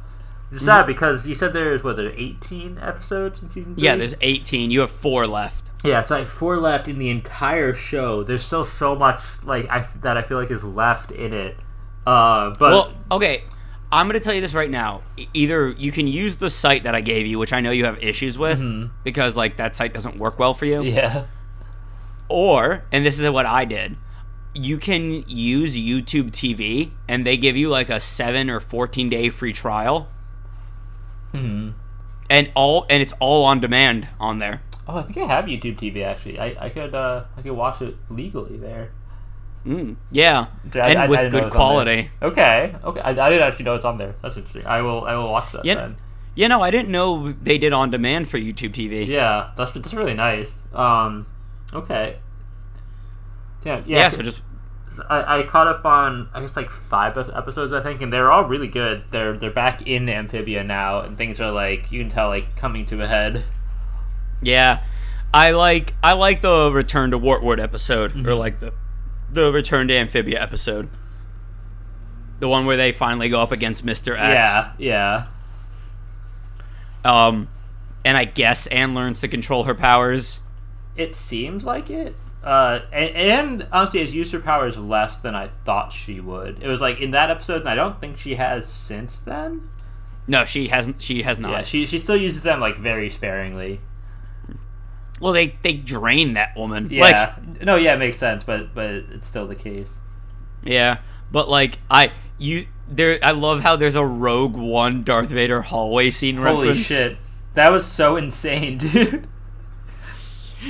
Which is sad because you said there's what there eighteen episodes in season three. Yeah, there's 18. You have four left. yeah, so I have four left in the entire show. There's still so much like I that I feel like is left in it. Uh, but Well, okay. I'm going to tell you this right now. Either you can use the site that I gave you, which I know you have issues with because like that site doesn't work well for you, yeah, or and this is what I did. You can use YouTube TV and they give you like a 7 or 14 day free trial. Mhm. and all and it's all on demand on there. Oh, I think I have YouTube TV actually. I, I could uh I could watch it legally there. Mm, yeah, I- I- and I with it good was on there. quality. Okay, okay. I, I didn't actually know it's on there. That's interesting. I will I will watch that Yeah. then. You know, I didn't know they did on demand for YouTube TV. Yeah, that's that's really nice. Um, okay. Yeah, yeah. Yeah, so just I, I caught up on I guess like five episodes I think, and they're all really good. They're they're back in Amphibia now, and things are like you can tell like coming to a head. yeah, I like I like the Return to Wartwood episode Mm-hmm. or like the the Return to Amphibia episode. The one where they finally go up against Mr. X. Yeah, yeah. Um, and I guess Anne learns to control her powers. It seems like it. Uh, and, and honestly, has used her powers less than I thought she would. It was like in that episode, and I don't think she has since then. No, she hasn't. She has not. Yeah, she she still uses them like very sparingly. Well, they they drain that woman. Yeah, no, yeah, it makes sense, but but it's still the case. Yeah, but like I you there. I love how there's a Rogue One Darth Vader hallway scene Holy reference. shit, that was so insane, dude.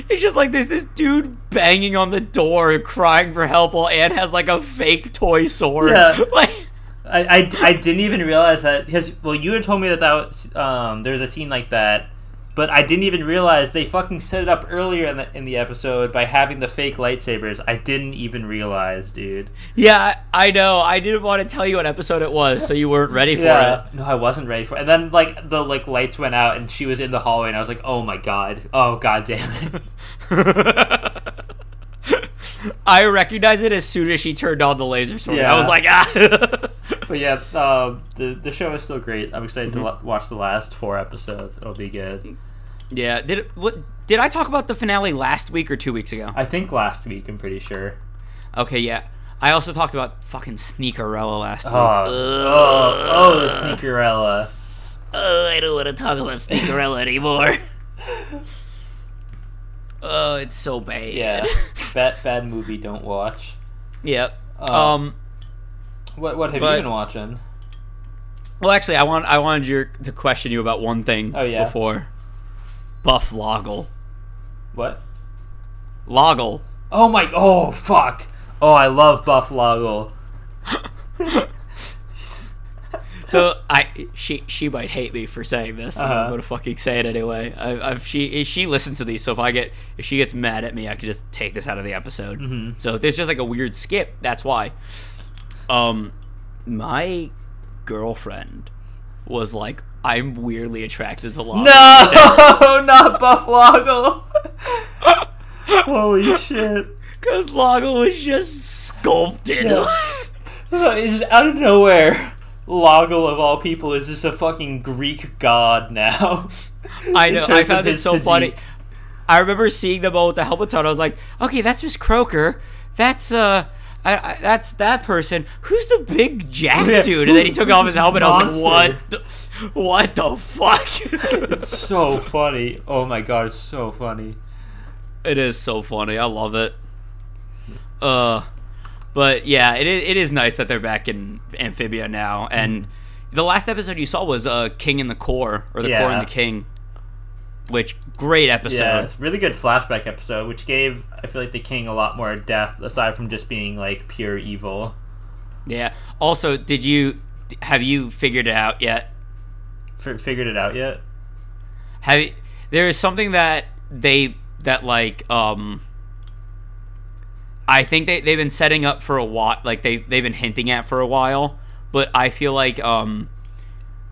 It's just like there's this dude banging on the door crying for help while Anne has like a fake toy sword. Yeah. Like, I, I, I didn't even realize that because well you had told me that that was um there was a scene like that, but I didn't even realize they fucking set it up earlier in the in the episode by having the fake lightsabers. I didn't even realize, dude. yeah, I know. I didn't want to tell you what episode it was, so you weren't ready for Yeah, no, I wasn't ready for. it. And then like the like lights went out and she was in the hallway and I was like, oh my god, oh god damn it. it. I recognized it as soon as she turned on the laser sword. I was like, ah. But yeah, um, the the show is still great. I'm excited Mm-hmm. to watch the last four episodes. It'll be good. Yeah. Did it, what? Did I talk about the finale last week or two weeks ago? I think last week. I'm pretty sure. Okay, yeah. I also talked about fucking Sneakerella last week. Oh, oh, oh, the Sneakerella. Oh, I don't want to talk about Sneakerella anymore. oh, it's so bad. Yeah, bad bad movie. Don't watch. yep. Uh, um. What what have But- you been watching? Well, actually, I want I wanted you to question you about one thing. Oh, yeah? Before. Buff Loggle. What? Loggle. Oh my! Oh fuck! Oh, I love Buff Loggle. So I she she might hate me for saying this. Uh-huh. I'm gonna fucking say it anyway. I, I've she she listens to these, so if I get if she gets mad at me, I could just take this out of the episode. Mhm. So if there's just like a weird skip, that's why. Um, my girlfriend was like, I'm weirdly attracted to Loggle. No, not Buff Loggle. Holy shit! because Loggle was just sculpted. Yeah. Just out of nowhere. Loggle of all people is just a fucking Greek god now. I know. I found it so funny. I remember seeing them all with the helmet on. I was like, okay, that's Miss Croaker. That's uh, I, I, that's that person. Who's the big Jack dude? And then he took off his helmet. I was like, what? What the fuck? It's so funny. Oh my god, it's so funny. it is so funny. I love it. Uh, but yeah, it is, it is nice that they're back in Amphibia now. And the last episode you saw was uh, King in the Core, or the Core Yeah. and the King. Which great episode. Yeah, it's really good flashback episode, which gave I feel like the king a lot more depth aside from just being like pure evil. Yeah. Also, did you have you figured it out yet? F- figured it out yet? Have you, there is something that they that like um I think they they've been setting up for a while like they they've been hinting at for a while, but I feel like um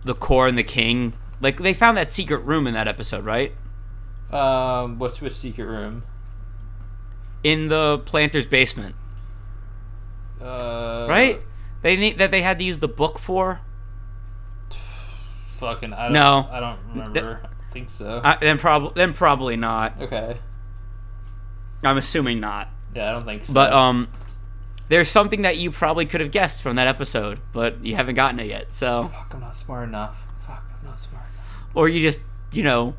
the core and the king like they found that secret room in that episode, right? Um, what's which secret room? In the Plantar's basement, Uh, right? They need that they had to use the book for. Fucking I don't, No. I don't remember. I think so. Uh, then probably then probably not. okay. I'm assuming not. Yeah, I don't think so. But um, there's something that you probably could have guessed from that episode, but you haven't gotten it yet. So, fuck, I'm not smart enough. Fuck, I'm not smart enough. or you just you know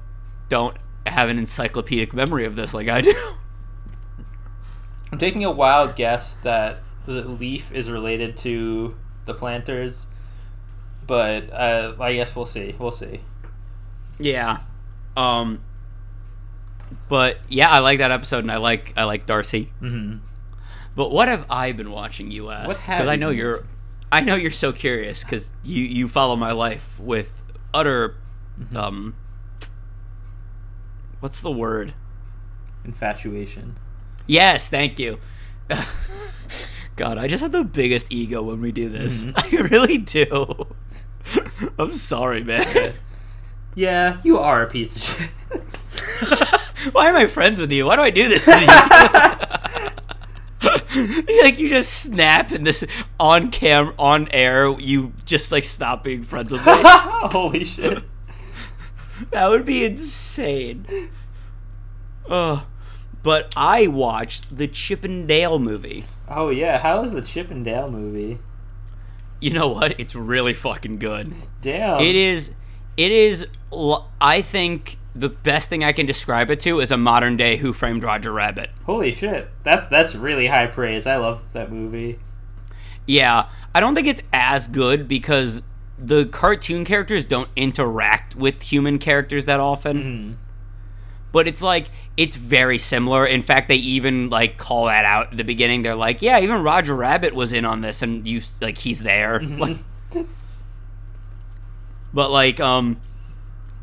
don't have an encyclopedic memory of this like I do. I'm taking a wild guess that the leaf is related to the Plantars, but uh, I guess we'll see. We'll see. Yeah. Um but yeah, I like that episode and I like I like Darcy. Mm-hmm. But what have I been watching you ask? Because I know you're I know you're so curious cuz you you follow my life with utter Mm-hmm. um What's the word? Infatuation. Yes, thank you. God, I just have the biggest ego when we do this. Mm-hmm. I really do. I'm sorry, man. Yeah, you are a piece of shit. Why am I friends with you? Why do I do this to you? like you just snap and this on cam on air you just like stop being friends with me. Holy shit. that would be insane. Ugh. But I watched the Chippendale movie. Oh yeah, how was the Chip and Dale movie? You know what? It's really fucking good. Damn. It is. It is. I think the best thing I can describe it to is a modern day Who Framed Roger Rabbit. Holy shit. That's that's really high praise. I love that movie. Yeah, I don't think it's as good because the cartoon characters don't interact with human characters that often. Mm-hmm. But it's like it's very similar. In fact, they even like call that out at the beginning. They're like, "Yeah, even Roger Rabbit was in on this, and you like he's there." Like, but like, um,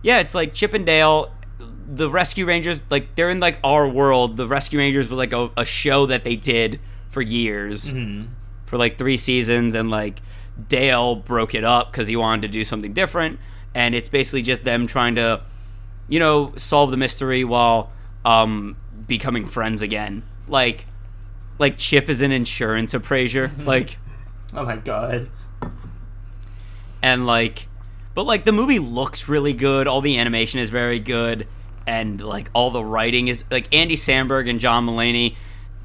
yeah, it's like Chip and Dale. The Rescue Rangers, like they're in like our world. The Rescue Rangers was like a, a show that they did for years Mm-hmm. for like three seasons and like Dale broke it up because he wanted to do something different and it's basically just them trying to you know solve the mystery while um becoming friends again. Like like Chip is an insurance appraiser like Oh my god. and like but like the movie looks really good all the animation is very good and like all the writing is like Andy Samberg and John Mulaney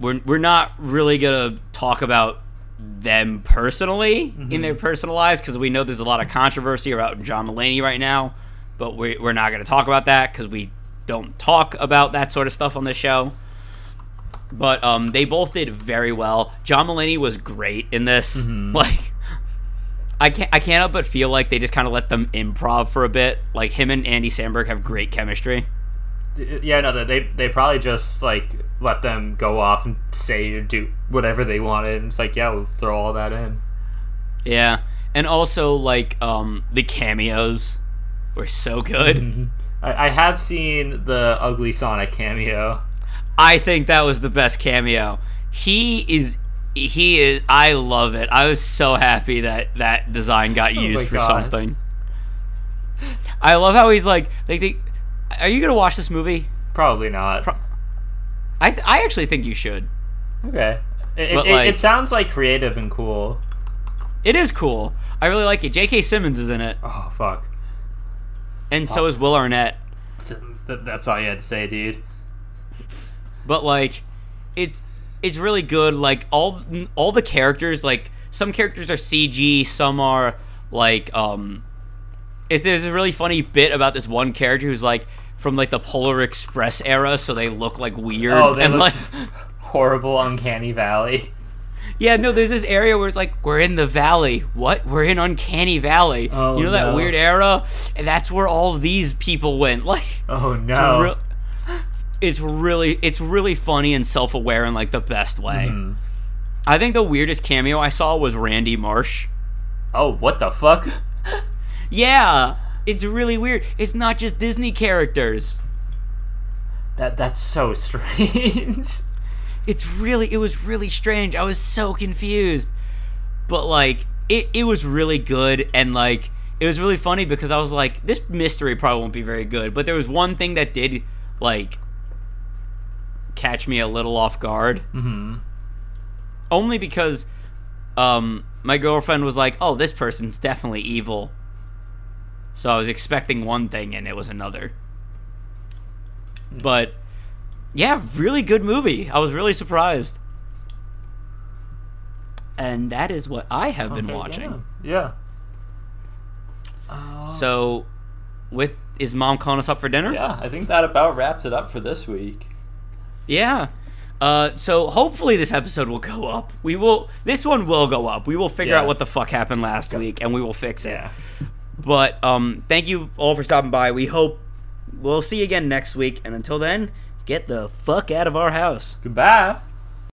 we're, we're not really gonna talk about them personally in their personal lives because we know there's a lot of controversy around John Mulaney right now but we, we're not gonna talk about that because we don't talk about that sort of stuff on the show but um, they both did very well. John Mulaney was great in this. Like, I can't I can't help but feel like they just kind of let them improv for a bit. Like him and Andy Samberg have great chemistry. Yeah, no, they they probably just like let them go off and say or do whatever they wanted. And it's like, yeah, we'll throw all that in. Yeah, and also like um, the cameos were so good. Mm-hmm. I, I have seen the Ugly Sonic cameo. I think that was the best cameo. He is he is I love it. I was so happy that that design got oh used my for God. something. I love how he's like like they Are you going to watch this movie? Probably not. Pro- I th- I actually think you should. okay. It, it, like- it sounds like creative and cool. It is cool. I really like it. J.K. Simmons is in it, Oh fuck. And so is Will Arnett. Th- th- That's all you had to say, dude. but like it's it's really good like all all the characters like some characters are cg some are like um it's there's a really funny bit about this one character who's like from like the polar express era so they look like weird Oh, and like Horrible, uncanny valley. Yeah no there's this area where it's like we're in the valley what we're in uncanny valley Oh, you know that no. weird era and that's where all these people went like Oh it's no. it's really it's really funny and self-aware in like the best way Mhm. I think the weirdest cameo I saw was Randy Marsh. Oh, what the fuck? Yeah, it's really weird. It's not just Disney characters. That that's so strange. It's really it was really strange. I was so confused. But like it it was really good and like it was really funny because I was like this mystery probably won't be very good, but there was one thing that did like catch me a little off guard. Mm-hmm. Only because um my girlfriend was like, "Oh, this person's definitely evil." So I was expecting one thing and it was another. But yeah, really good movie. I was really surprised. And that is what I have been Okay, watching. Yeah. Uh, So with is mom calling us up for dinner? yeah, I think that about wraps it up for this week. Yeah. Uh, so hopefully this episode will go up. We will. This one will go up. We will figure Yeah. out what the fuck happened last week, and we will fix it. Yeah. But um, thank you all for stopping by. We hope we'll see you again next week. And until then, get the fuck out of our house. Goodbye.